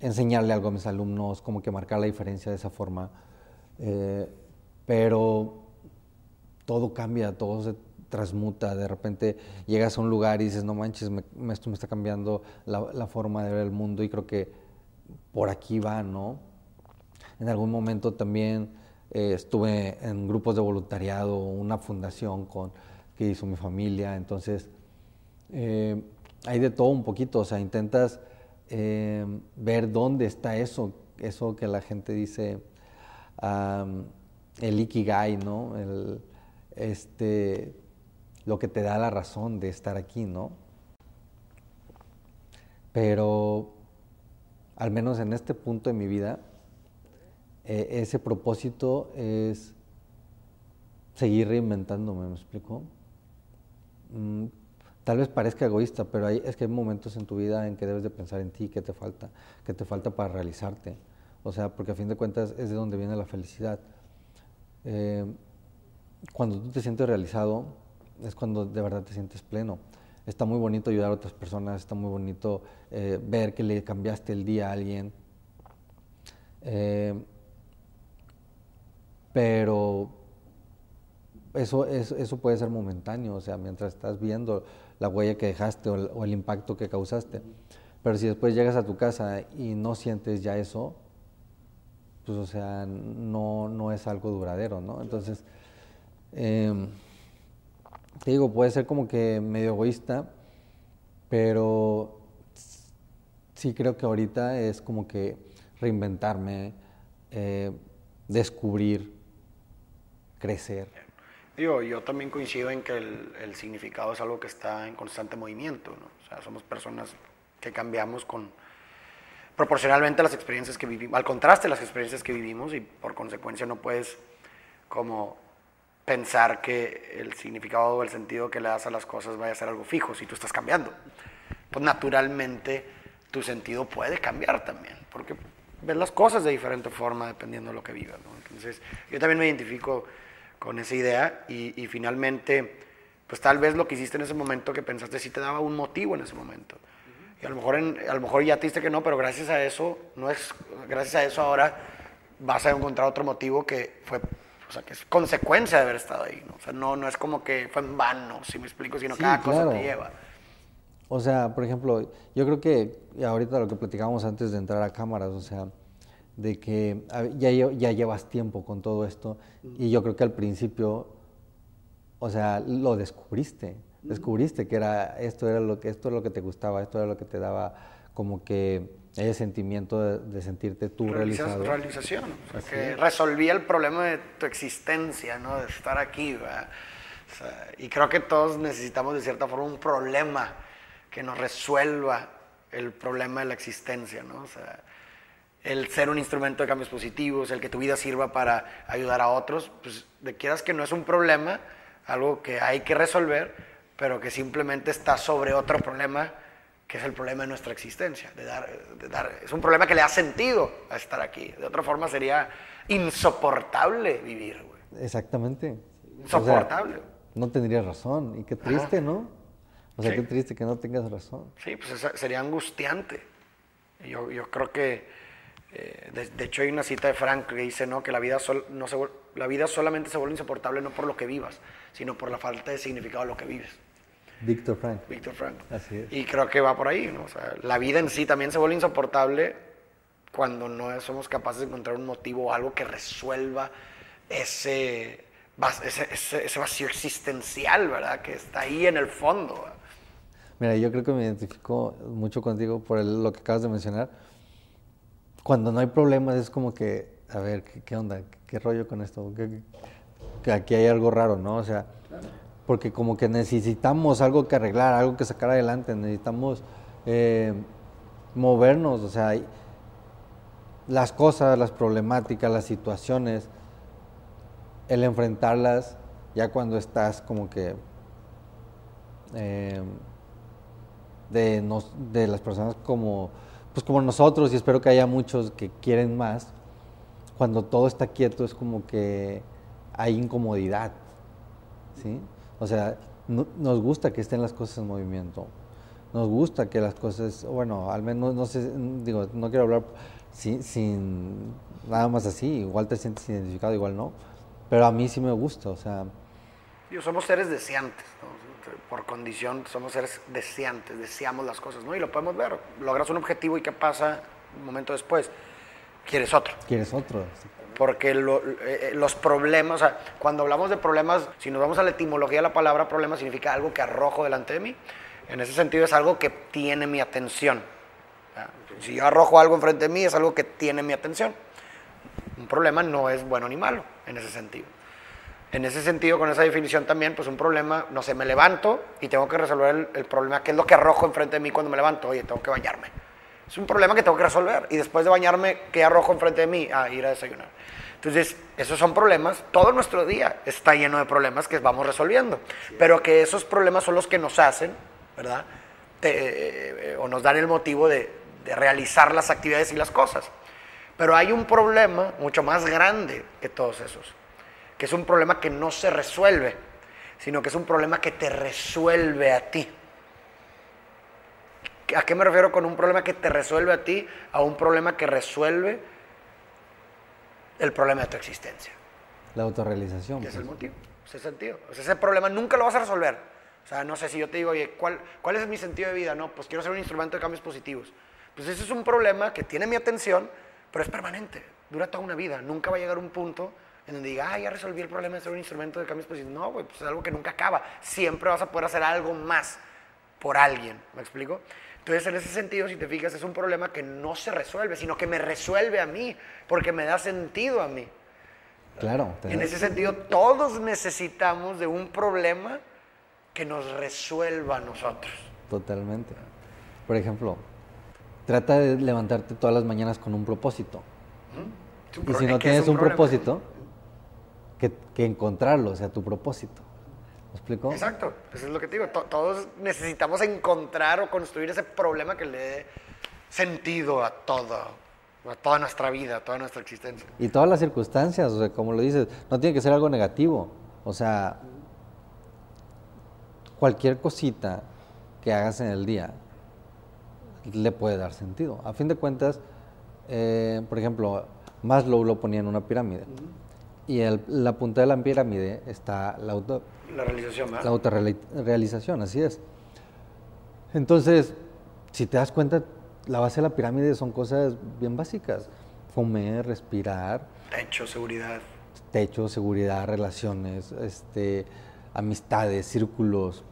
enseñarle algo a mis alumnos, como que marcar la diferencia de esa forma. Eh, pero todo cambia, todo se transmuta. De repente llegas a un lugar y dices, no manches, me- esto me está cambiando la, la forma de ver el mundo y creo que por aquí va, ¿no? En algún momento también eh, estuve en grupos de voluntariado, una fundación con, que hizo mi familia, entonces eh, hay de todo un poquito, o sea, intentas eh, ver dónde está eso, eso que la gente dice, el ikigai, ¿no? El, este, lo que te da la razón de estar aquí, ¿no? Pero al menos en este punto de mi vida, eh, ese propósito es seguir reinventándome, ¿me explico? Mm, tal vez parezca egoísta, pero hay, es que hay momentos en tu vida en que debes de pensar en ti, qué te falta, qué te falta para realizarte. O sea, porque a fin de cuentas es de donde viene la felicidad. Eh, cuando tú te sientes realizado, es cuando de verdad te sientes pleno. Está muy bonito ayudar a otras personas, está muy bonito eh, ver que le cambiaste el día a alguien. Eh, pero eso, eso, eso puede ser momentáneo, o sea, mientras estás viendo la huella que dejaste o el, o el impacto que causaste. Pero si después llegas a tu casa y no sientes ya eso, pues o sea, no, no es algo duradero, ¿no? Entonces, em, digo, puede ser como que medio egoísta, pero sí creo que ahorita es como que reinventarme, eh, descubrir, crecer. Digo, yo también coincido en que el, el significado es algo que está en constante movimiento, ¿no? O sea, somos personas que cambiamos con proporcionalmente a las experiencias que vivimos, al contraste de las experiencias que vivimos y por consecuencia no puedes como pensar que el significado o el sentido que le das a las cosas vaya a ser algo fijo si tú estás cambiando. Pues naturalmente tu sentido puede cambiar también, porque ves las cosas de diferente forma dependiendo de lo que vivas. ¿no? Entonces, yo también me identifico con esa idea y, y finalmente, pues tal vez lo que hiciste en ese momento que pensaste sí te daba un motivo en ese momento. Y a lo mejor, en- a lo mejor ya te diste que no, pero gracias a eso, no es, gracias a eso ahora vas a encontrar otro motivo que fue, o sea, que es consecuencia de haber estado ahí, ¿no? O sea, no, no es como que fue en vano, si me explico, sino Sí, cada cosa te lleva. O sea, por ejemplo, yo creo que ahorita lo que platicábamos antes de entrar a cámaras, o sea, de que ya, ya llevas tiempo con todo esto y yo creo que al principio, o sea, lo descubriste, descubriste que era esto era lo que esto es lo que te gustaba, esto era lo que te daba como que ese sentimiento de, de sentirte tú Realiza- realizado. Realización, o sea, que es. resolvía el problema de tu existencia, ¿no? De estar aquí, ¿verdad? O sea, y creo que todos necesitamos de cierta forma un problema que nos resuelva el problema de la existencia, ¿no? O sea, el ser un instrumento de cambios positivos, el que tu vida sirva para ayudar a otros, pues de quieras que no es un problema, algo que hay que resolver, pero que simplemente está sobre otro problema que es el problema de nuestra existencia, de dar, de dar, es un problema que le ha sentido a estar aquí. De otra forma sería insoportable vivir, güey. Exactamente. Insoportable. no tendrías razón. Y qué triste, ¿no? O sea, qué triste que no tengas razón. Sí, pues sería angustiante. Yo, yo creo que, eh, de, hecho hay una cita de Frank que dice, ¿no? Que la vida, no se, la vida solamente se vuelve insoportable no por lo que vivas, sino por la falta de significado de lo que vives. Víctor Frank. Víctor Frank. Así es. Y creo que va por ahí, ¿no? O sea, la vida en sí también se vuelve insoportable cuando no somos capaces de encontrar un motivo o algo que resuelva ese, ese, ese, vacío existencial, ¿verdad? Que está ahí en el fondo. Mira, yo creo que me identifico mucho contigo por lo que acabas de mencionar. Cuando no hay problemas es como que, a ver, ¿qué, onda? ¿Qué, rollo con esto? que aquí hay algo raro, ¿no? O sea, porque como que necesitamos algo que arreglar, algo que sacar adelante, necesitamos eh, movernos, o sea, las cosas, las problemáticas, las situaciones, el enfrentarlas ya cuando estás como que eh, de, de las personas como, pues como nosotros, y espero que haya muchos que quieren más, cuando todo está quieto es como que hay incomodidad, ¿sí? O sea, nos gusta que estén las cosas en movimiento. Nos gusta que las cosas, bueno, al menos, no sé, digo, no quiero hablar sin, nada más así. Igual te sientes identificado, igual no. Pero a mí sí me gusta, o sea. somos seres deseantes, por condición somos seres deseantes, deseamos las cosas, ¿no? Y lo podemos ver. Logras un objetivo y ¿qué pasa un momento después? Quieres otro. Quieres otro porque eh, eh, los problemas, o sea, cuando hablamos de problemas, si nos vamos a la etimología de la palabra problema, significa algo que arrojo delante de mí. En ese sentido es algo que tiene mi atención. Si yo arrojo algo enfrente de mí, es algo que tiene mi atención. Un problema no es bueno ni malo, en ese sentido. En ese sentido, con esa definición también, pues un problema, no sé, me levanto y tengo que resolver el, el problema, que es lo que arrojo enfrente de mí cuando me levanto. Oye, tengo que bañarme. Es un problema que tengo que resolver. Y después de bañarme, ¿qué arrojo enfrente de mí? A ir a desayunar. Entonces, esos son problemas. Todo nuestro día está lleno de problemas que vamos resolviendo. Pero que esos problemas son los que nos hacen, ¿verdad? Eh, o nos dan el motivo de, de realizar las actividades y las cosas. Pero hay un problema mucho más grande que todos esos, que es un problema que no se resuelve, sino que es un problema que te resuelve a ti. ¿A qué me refiero con un problema que te resuelve a ti? A un problema que resuelve el problema de tu existencia. La autorrealización. es el pues. motivo, ese sentido. O sea, ese problema nunca lo vas a resolver. O sea, no sé si yo te digo, oye, ¿cuál, ¿cuál es mi sentido de vida? No, pues quiero ser un instrumento de cambios positivos. Pues ese es un problema que tiene mi atención, pero es permanente, dura toda una vida. Nunca va a llegar un punto en donde diga, ah, ya resolví el problema de ser un instrumento de cambios positivos. No, pues es algo que nunca acaba. Siempre vas a poder hacer algo más por alguien. ¿Me explico? Entonces, en ese sentido, si te fijas, es un problema que no se resuelve, sino que me resuelve a mí, porque me da sentido a mí. Claro. En ese sentido, todos necesitamos de un problema que nos resuelva a nosotros. Totalmente. Por ejemplo, trata de levantarte todas las mañanas con un propósito. Y si no tienes un, propósito, que, que encontrarlo, o sea, tu propósito. ¿Me explico? Exacto, eso es lo que te digo. todos necesitamos encontrar o construir ese problema que le dé sentido a todo, a toda nuestra vida, a toda nuestra existencia. Y todas las circunstancias, o sea, como lo dices, no tiene que ser algo negativo. O sea, cualquier cosita que hagas en el día le puede dar sentido. A fin de cuentas, eh, por ejemplo, Maslow lo ponía en una pirámide. Y el, la punta de la pirámide está la auto... La realización, La autorrealización, así es. Entonces, si te das cuenta, la base de la pirámide son cosas bien básicas. Comer, respirar. Techo, seguridad. Techo, seguridad, relaciones, este, amistades, círculos,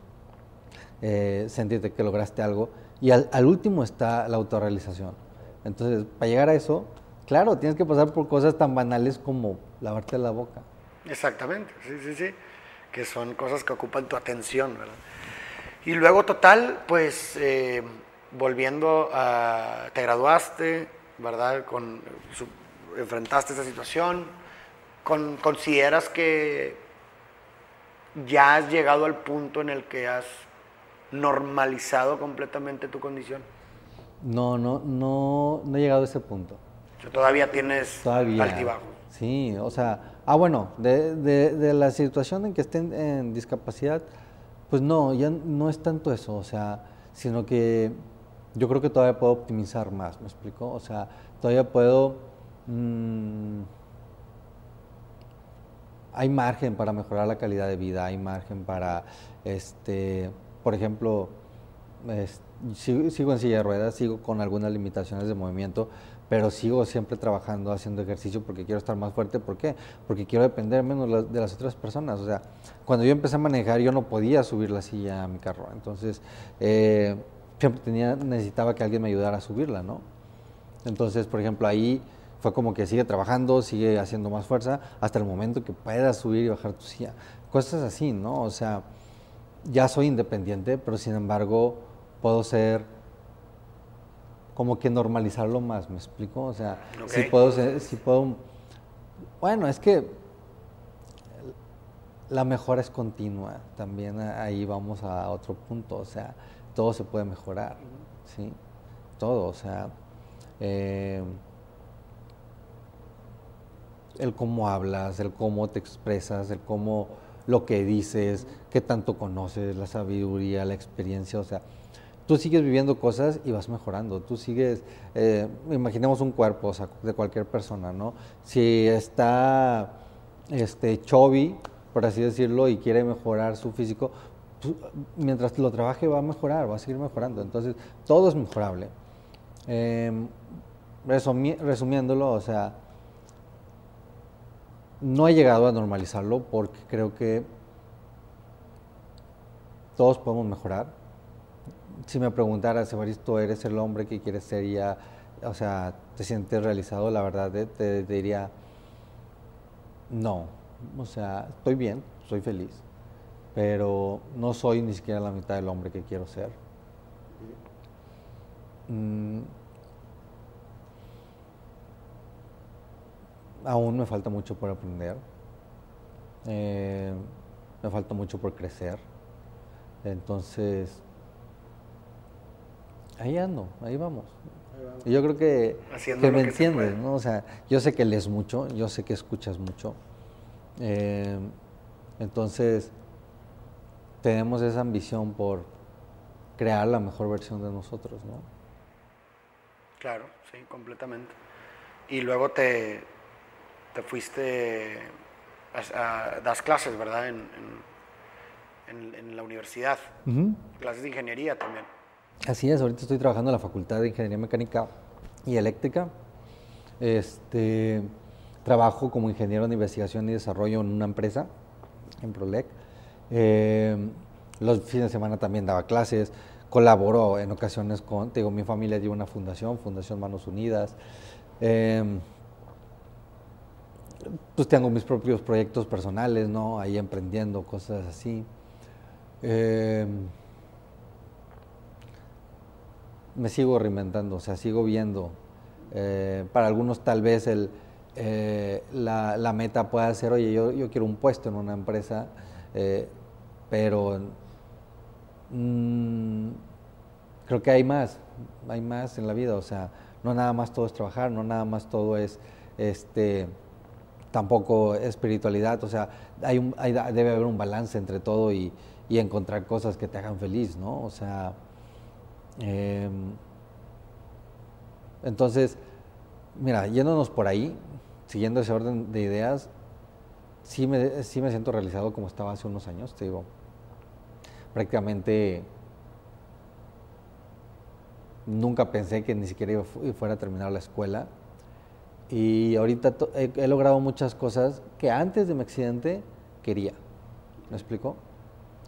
eh, sentirte que lograste algo. Y al, al último está la autorrealización. Entonces, para llegar a eso, claro, tienes que pasar por cosas tan banales como lavarte la boca. Exactamente, sí, sí, sí, que son cosas que ocupan tu atención, ¿verdad? Y luego, total, pues, eh, volviendo a, te graduaste, ¿verdad? Con, enfrentaste esa situación, con, consideras que ya has llegado al punto en el que has normalizado completamente tu condición? No, no, no, no he llegado a ese punto. todavía tienes todavía, altibajos. Sí, o sea, ah, bueno, de, de, la situación en que estén en discapacidad, pues no, ya no es tanto eso, o sea, sino que yo creo que todavía puedo optimizar más, ¿me explico? O sea, todavía puedo... Mm, hay margen para mejorar la calidad de vida, hay margen para, este, por ejemplo, sigo, en silla de ruedas, sigo con algunas limitaciones de movimiento, pero sigo siempre trabajando, haciendo ejercicio porque quiero estar más fuerte. ¿Por qué? Porque quiero depender menos de las otras personas. O sea, cuando yo empecé a manejar, yo no podía subir la silla a mi carro. Entonces, eh, siempre tenía, necesitaba que alguien me ayudara a subirla, ¿no? Entonces, por ejemplo, ahí fue como que sigue trabajando, sigue haciendo más fuerza hasta el momento que puedas subir y bajar tu silla. Cosas así, ¿no? O sea, ya soy independiente, pero sin embargo puedo ser como que normalizarlo más, ¿me explico? O sea, si puedo si puedo bueno, es que la mejora es continua, también ahí vamos a otro punto, o sea, todo se puede mejorar, ¿sí? Todo, o sea, eh, el cómo hablas, el cómo te expresas, el cómo lo que dices, qué tanto conoces, la sabiduría, la experiencia, o sea, tú sigues viviendo cosas y vas mejorando, tú sigues, eh, imaginemos un cuerpo o sea, de cualquier persona, ¿no? Si está este, chubby, por así decirlo, y quiere mejorar su físico, mientras lo trabaje va a mejorar, va a seguir mejorando, entonces todo es mejorable. Em, resumiéndolo, o sea, no he llegado a normalizarlo porque creo que todos podemos mejorar. Si me preguntaras, Evaristo, ¿eres el hombre que quieres ser ya? O sea, ¿te sientes realizado? La verdad, te, te diría, no. O sea, estoy bien, soy feliz, pero no soy ni siquiera la mitad del hombre que quiero ser. Mm, aún me falta mucho por aprender, eh, me falta mucho por crecer. Entonces, ahí ando, ahí vamos. Y yo creo que, que me entiendes, ¿no? O sea, yo sé que lees mucho, yo sé que escuchas mucho. Eh, entonces, tenemos esa ambición por crear la mejor versión de nosotros, ¿no? Claro, sí, completamente. Y luego te, te fuiste, a, das clases, ¿verdad? En, en, la universidad, clases de ingeniería también. Así es, ahorita estoy trabajando en la Facultad de Ingeniería Mecánica y Eléctrica. Este, trabajo como ingeniero de investigación y desarrollo en una empresa, en Prolec. Eh, los fines de semana también daba clases, colaboro en ocasiones con, digo, mi familia dio una fundación, Fundación Manos Unidas. Eh, pues tengo mis propios proyectos personales, ¿no? Ahí emprendiendo, cosas así. Eh, me sigo reinventando, o sea, sigo viendo. Eh, para algunos tal vez el, eh, la, meta pueda ser, oye, yo, quiero un puesto en una empresa, pero mm, creo que hay más, hay más en la vida, o sea, no nada más todo es trabajar, no nada más todo es este tampoco espiritualidad, o sea, hay un, debe haber un balance entre todo y, encontrar cosas que te hagan feliz, ¿no? O sea, em, entonces, mira, yéndonos por ahí, siguiendo ese orden de ideas, sí me, sí me siento realizado como estaba hace unos años, te digo, prácticamente nunca pensé que ni siquiera fuera a terminar la escuela y ahorita he, logrado muchas cosas que antes de mi accidente quería. ¿Me explico?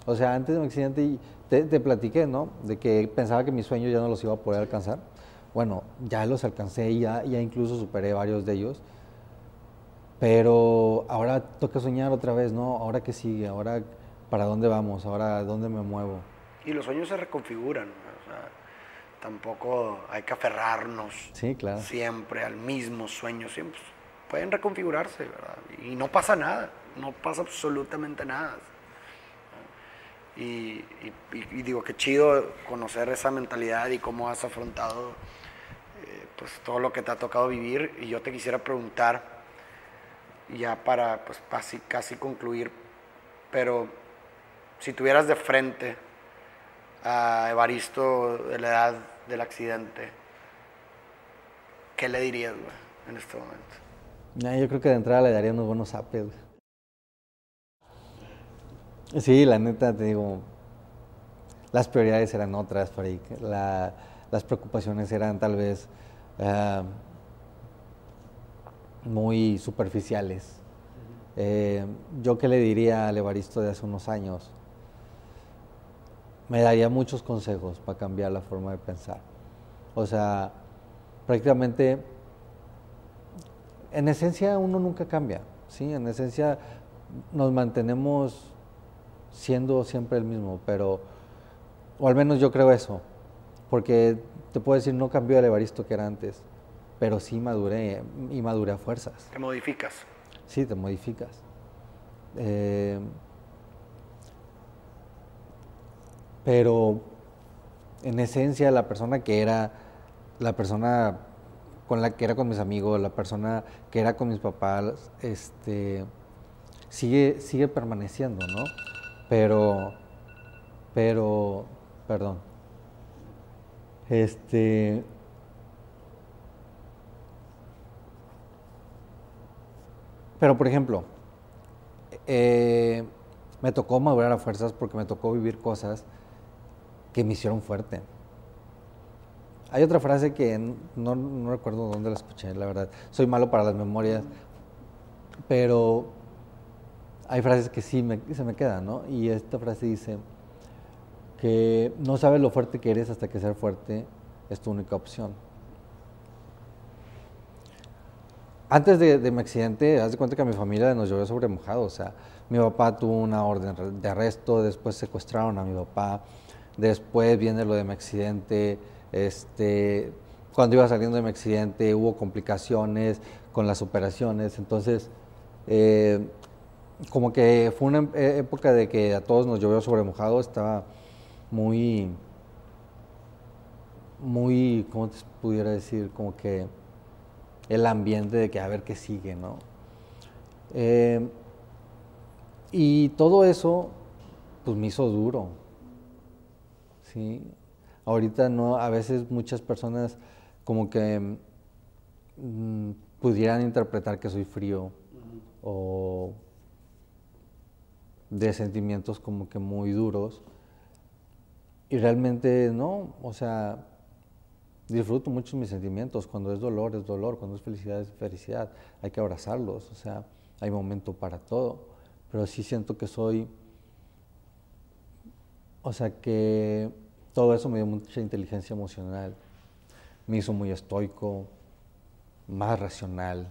O sea, antes de mi accidente te, te platiqué, ¿no? De que pensaba que mis sueños ya no los iba a poder alcanzar. Bueno, ya los alcancé y ya, ya incluso superé varios de ellos. Pero ahora toca soñar otra vez, ¿no? Ahora qué sigue, ahora para dónde vamos, ahora dónde me muevo. Y los sueños se reconfiguran tampoco hay que aferrarnos siempre al mismo sueño, siempre pueden reconfigurarse, ¿verdad? Y no pasa nada, no pasa absolutamente nada. Y, digo, qué chido conocer esa mentalidad y cómo has afrontado eh, pues, todo lo que te ha tocado vivir. Y yo te quisiera preguntar, ya para pues, casi, casi concluir, pero si tuvieras de frente a Evaristo de la edad del accidente, ¿qué le dirías en este momento? yo creo que de entrada le daría unos buenos apes. Sí, la neta, te digo, las prioridades eran otras, Farik. las preocupaciones eran tal vez ah, muy superficiales. Eh, yo qué le diría al Evaristo de hace unos años, me daría muchos consejos para cambiar la forma de pensar. O sea, prácticamente, en esencia uno nunca cambia, ¿sí? En esencia nos mantenemos siendo siempre el mismo, pero, o al menos yo creo eso, porque te puedo decir, no cambió el Evaristo que era antes, pero sí maduré y maduré a fuerzas. ¿Te modificas? Sí, te modificas. Eh, pero en esencia la persona que era, la persona con la que era con mis amigos, la persona que era con mis papás, este, sigue, sigue permaneciendo, ¿no? Pero, pero, perdón. Este. Pero, por ejemplo, eh, me tocó madurar a fuerzas porque me tocó vivir cosas que me hicieron fuerte. Hay otra frase que no, no, recuerdo dónde la escuché, la verdad. Soy malo para las memorias, pero hay frases que sí se me quedan, ¿no? Y esta frase dice que no sabes lo fuerte que eres hasta que ser fuerte es tu única opción. Antes de, mi accidente, haz de cuenta que a mi familia nos llovió sobre mojado. O sea, mi papá tuvo una orden de arresto, después secuestraron a mi papá, después viene lo de mi accidente. Este, cuando iba saliendo de mi accidente hubo complicaciones con las operaciones. Entonces, eh, como que fue una e-, época de que a todos nos llovió sobre mojado, estaba muy, muy, ¿cómo te pudiera decir? Como que el ambiente de que a ver qué sigue, ¿no? Eh, y todo eso, pues me hizo duro, ¿sí? Ahorita no, a veces muchas personas como que mm, pudieran interpretar que soy frío o de sentimientos como que muy duros. Y realmente no, o sea, disfruto mucho mis sentimientos. Cuando es dolor, es dolor. Cuando es felicidad, es felicidad. Hay que abrazarlos, o sea, hay momento para todo. Pero sí siento que soy, o sea, que todo eso me dio mucha inteligencia emocional. Me hizo muy estoico, más racional.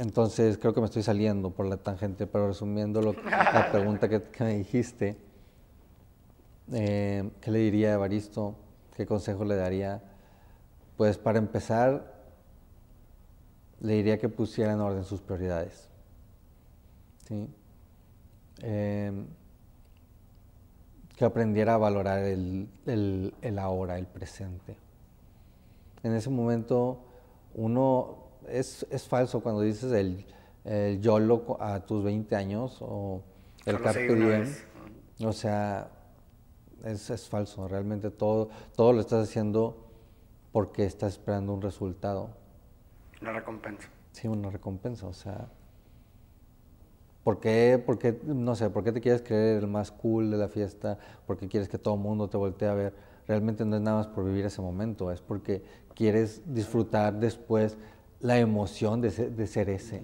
Entonces creo que me estoy saliendo por la tangente, pero resumiendo lo, la pregunta que, me dijiste, eh, ¿qué le diría a Evaristo? ¿Qué consejo le daría? Pues para empezar, le diría que pusiera en orden sus prioridades. ¿sí? Em, que aprendiera a valorar el, el, el ahora, el presente. En ese momento uno es, es falso cuando dices el, el, YOLO a tus 20 años o el Carpe Diem. O sea, es, es, falso. Realmente todo, todo lo estás haciendo porque estás esperando un resultado. Una recompensa. Sí, una recompensa. O sea, ¿por qué, por qué, no sé, por qué te quieres creer el más cool de la fiesta? ¿Por qué quieres que todo el mundo te voltee a ver? Realmente no es nada más por vivir ese momento, es porque quieres disfrutar después la emoción de ser, de ser ese.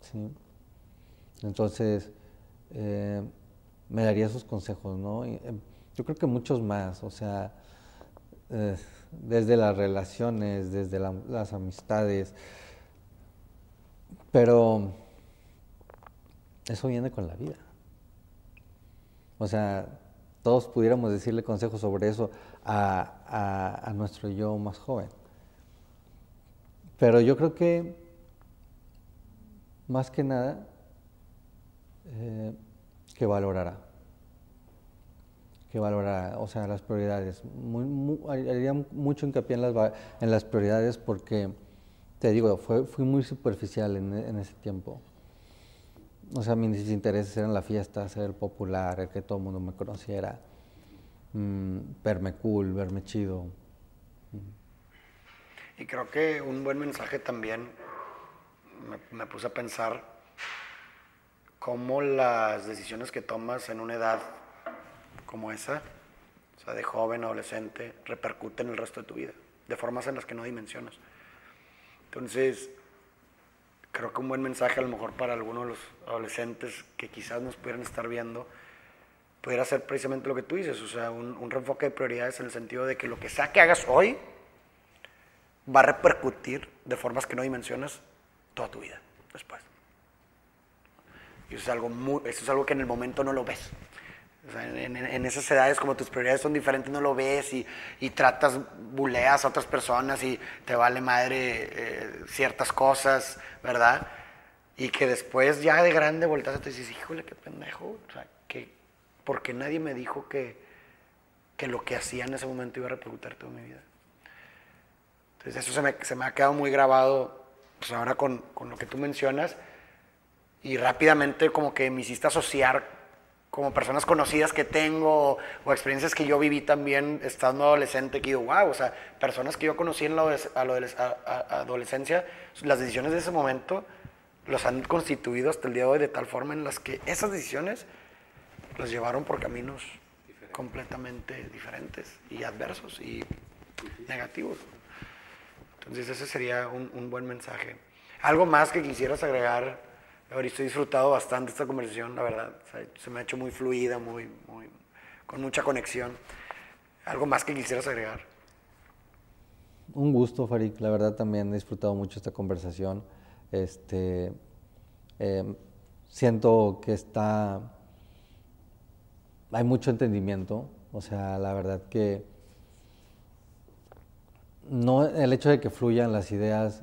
¿sí? Entonces, eh, me daría esos consejos, ¿no? Eh, yo creo que muchos más, o sea, desde las relaciones, desde las amistades, pero eso viene con la vida. O sea, todos pudiéramos decirle consejos sobre eso a, a nuestro yo más joven. Pero yo creo que, más que nada, eh, que valorara. Que valorara, o sea, las prioridades. Muy, haría mucho hincapié en las, en las prioridades porque, te digo, fue, fui muy superficial en, ese tiempo. O sea, mis intereses eran la fiesta, ser popular, el que todo el mundo me conociera, mm, verme cool, verme chido. Y creo que un buen mensaje también, me, me puse a pensar cómo las decisiones que tomas en una edad como esa, o sea, de joven, adolescente, repercuten en el resto de tu vida, de formas en las que no dimensionas. Entonces, creo que un buen mensaje a lo mejor para algunos de los adolescentes que quizás nos pudieran estar viendo, pudiera ser precisamente lo que tú dices, o sea, un, un reenfoque de prioridades en el sentido de que lo que sea que hagas hoy va a repercutir de formas que no dimensionas toda tu vida después. Y eso es algo, muy, eso es algo que en el momento no lo ves. en, esas edades, como tus prioridades son diferentes, no lo ves y, y tratas, buleas a otras personas y te vale madre eh, ciertas cosas, ¿verdad? Y que después, ya de grande, volteas y te dices, híjole, qué pendejo. O sea, que, porque nadie me dijo que, que lo que hacía en ese momento iba a repercutir toda mi vida. Entonces, eso se me, se me ha quedado muy grabado, pues ahora con, con lo que tú mencionas y rápidamente como que me hiciste asociar como personas conocidas que tengo o experiencias que yo viví también estando adolescente, que digo, wow, o sea, personas que yo conocí en la adolescencia, las decisiones de ese momento los han constituido hasta el día de hoy de tal forma en las que esas decisiones los llevaron por caminos completamente diferentes y adversos y negativos. Entonces ese sería un, un buen mensaje. ¿Algo más que quisieras agregar? Ahorita he disfrutado bastante esta conversación, la verdad. se me ha hecho muy fluida, muy, muy, con mucha conexión. ¿Algo más que quisieras agregar? Un gusto, Farik. La verdad también he disfrutado mucho esta conversación. Este, em, siento que está... Hay mucho entendimiento. O sea, la verdad que... No, el hecho de que fluyan las ideas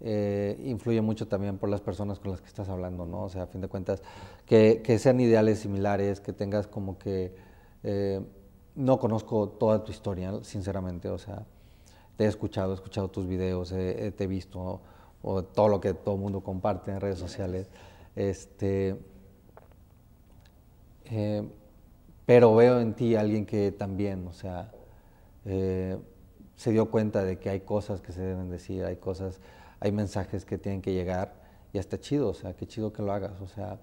eh, influye mucho también por las personas con las que estás hablando, ¿no? O sea, a fin de cuentas, que, que sean ideales similares, que tengas como que... Eh, no conozco toda tu historia, sinceramente, o sea, te he escuchado, he escuchado tus videos, te he visto, o todo lo que todo el mundo comparte en redes sociales, este... Eh, pero veo en ti alguien que también, o sea, se dio cuenta de que hay cosas que se deben decir, hay cosas hay mensajes que tienen que llegar y está chido, o sea, qué chido que lo hagas, o sea,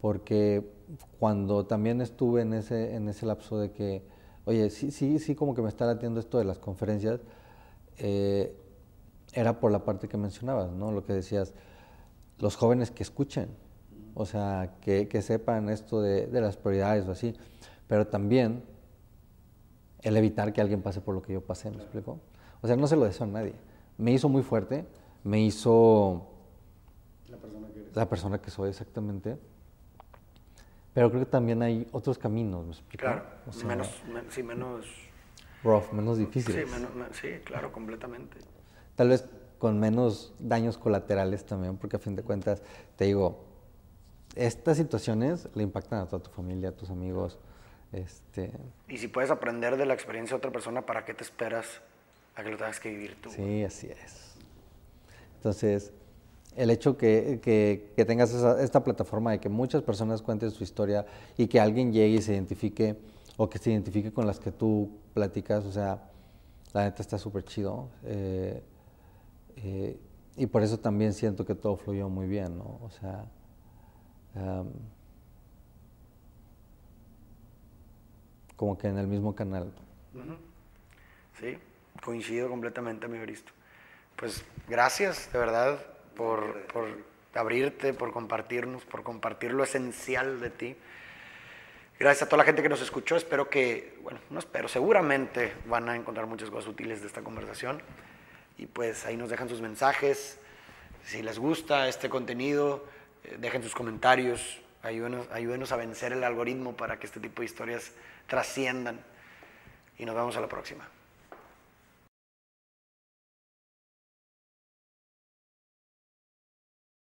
porque cuando también estuve en ese, en ese lapso de que, oye, sí, sí, sí, como que me está latiendo esto de las conferencias, eh, era por la parte que mencionabas, ¿no? Lo que decías, los jóvenes que escuchen, o sea, que, que sepan esto de, de, las prioridades o así, pero también el evitar que alguien pase por lo que yo pasé, ¿me explico? O sea, no se lo deseo a nadie. Me hizo muy fuerte, me hizo la persona que eres. La persona que soy, exactamente. Pero creo que también hay otros caminos, ¿me explico? Claro, menos, sí, menos... Rough, menos difíciles. Sí, sí, claro, completamente. Tal vez con menos daños colaterales también, porque a fin de cuentas, te digo, estas situaciones le impactan a toda tu familia, a tus amigos. Este... Y si puedes aprender de la experiencia de otra persona, ¿para qué te esperas a que lo tengas que vivir tú? Sí, así es. Entonces, el hecho que, que, tengas esta plataforma de que muchas personas cuenten su historia y que alguien llegue y se identifique o que se identifique con las que tú platicas, o sea, la neta está súper chido. Eh, eh, y por eso también siento que todo fluyó muy bien, ¿no? O sea, como que en el mismo canal. Sí, coincido completamente, mi Bristo pues gracias de verdad por, por abrirte, por compartirnos, por compartir lo esencial de ti. Gracias a toda la gente que nos escuchó. Espero que, bueno, no espero, seguramente van a encontrar muchas cosas útiles de esta conversación. Y pues ahí nos dejan sus mensajes. Si les gusta este contenido, eh, dejen sus comentarios. Ayúdenos, ayúdenos a vencer el algoritmo para que este tipo de historias trasciendan. Y nos vemos a la próxima.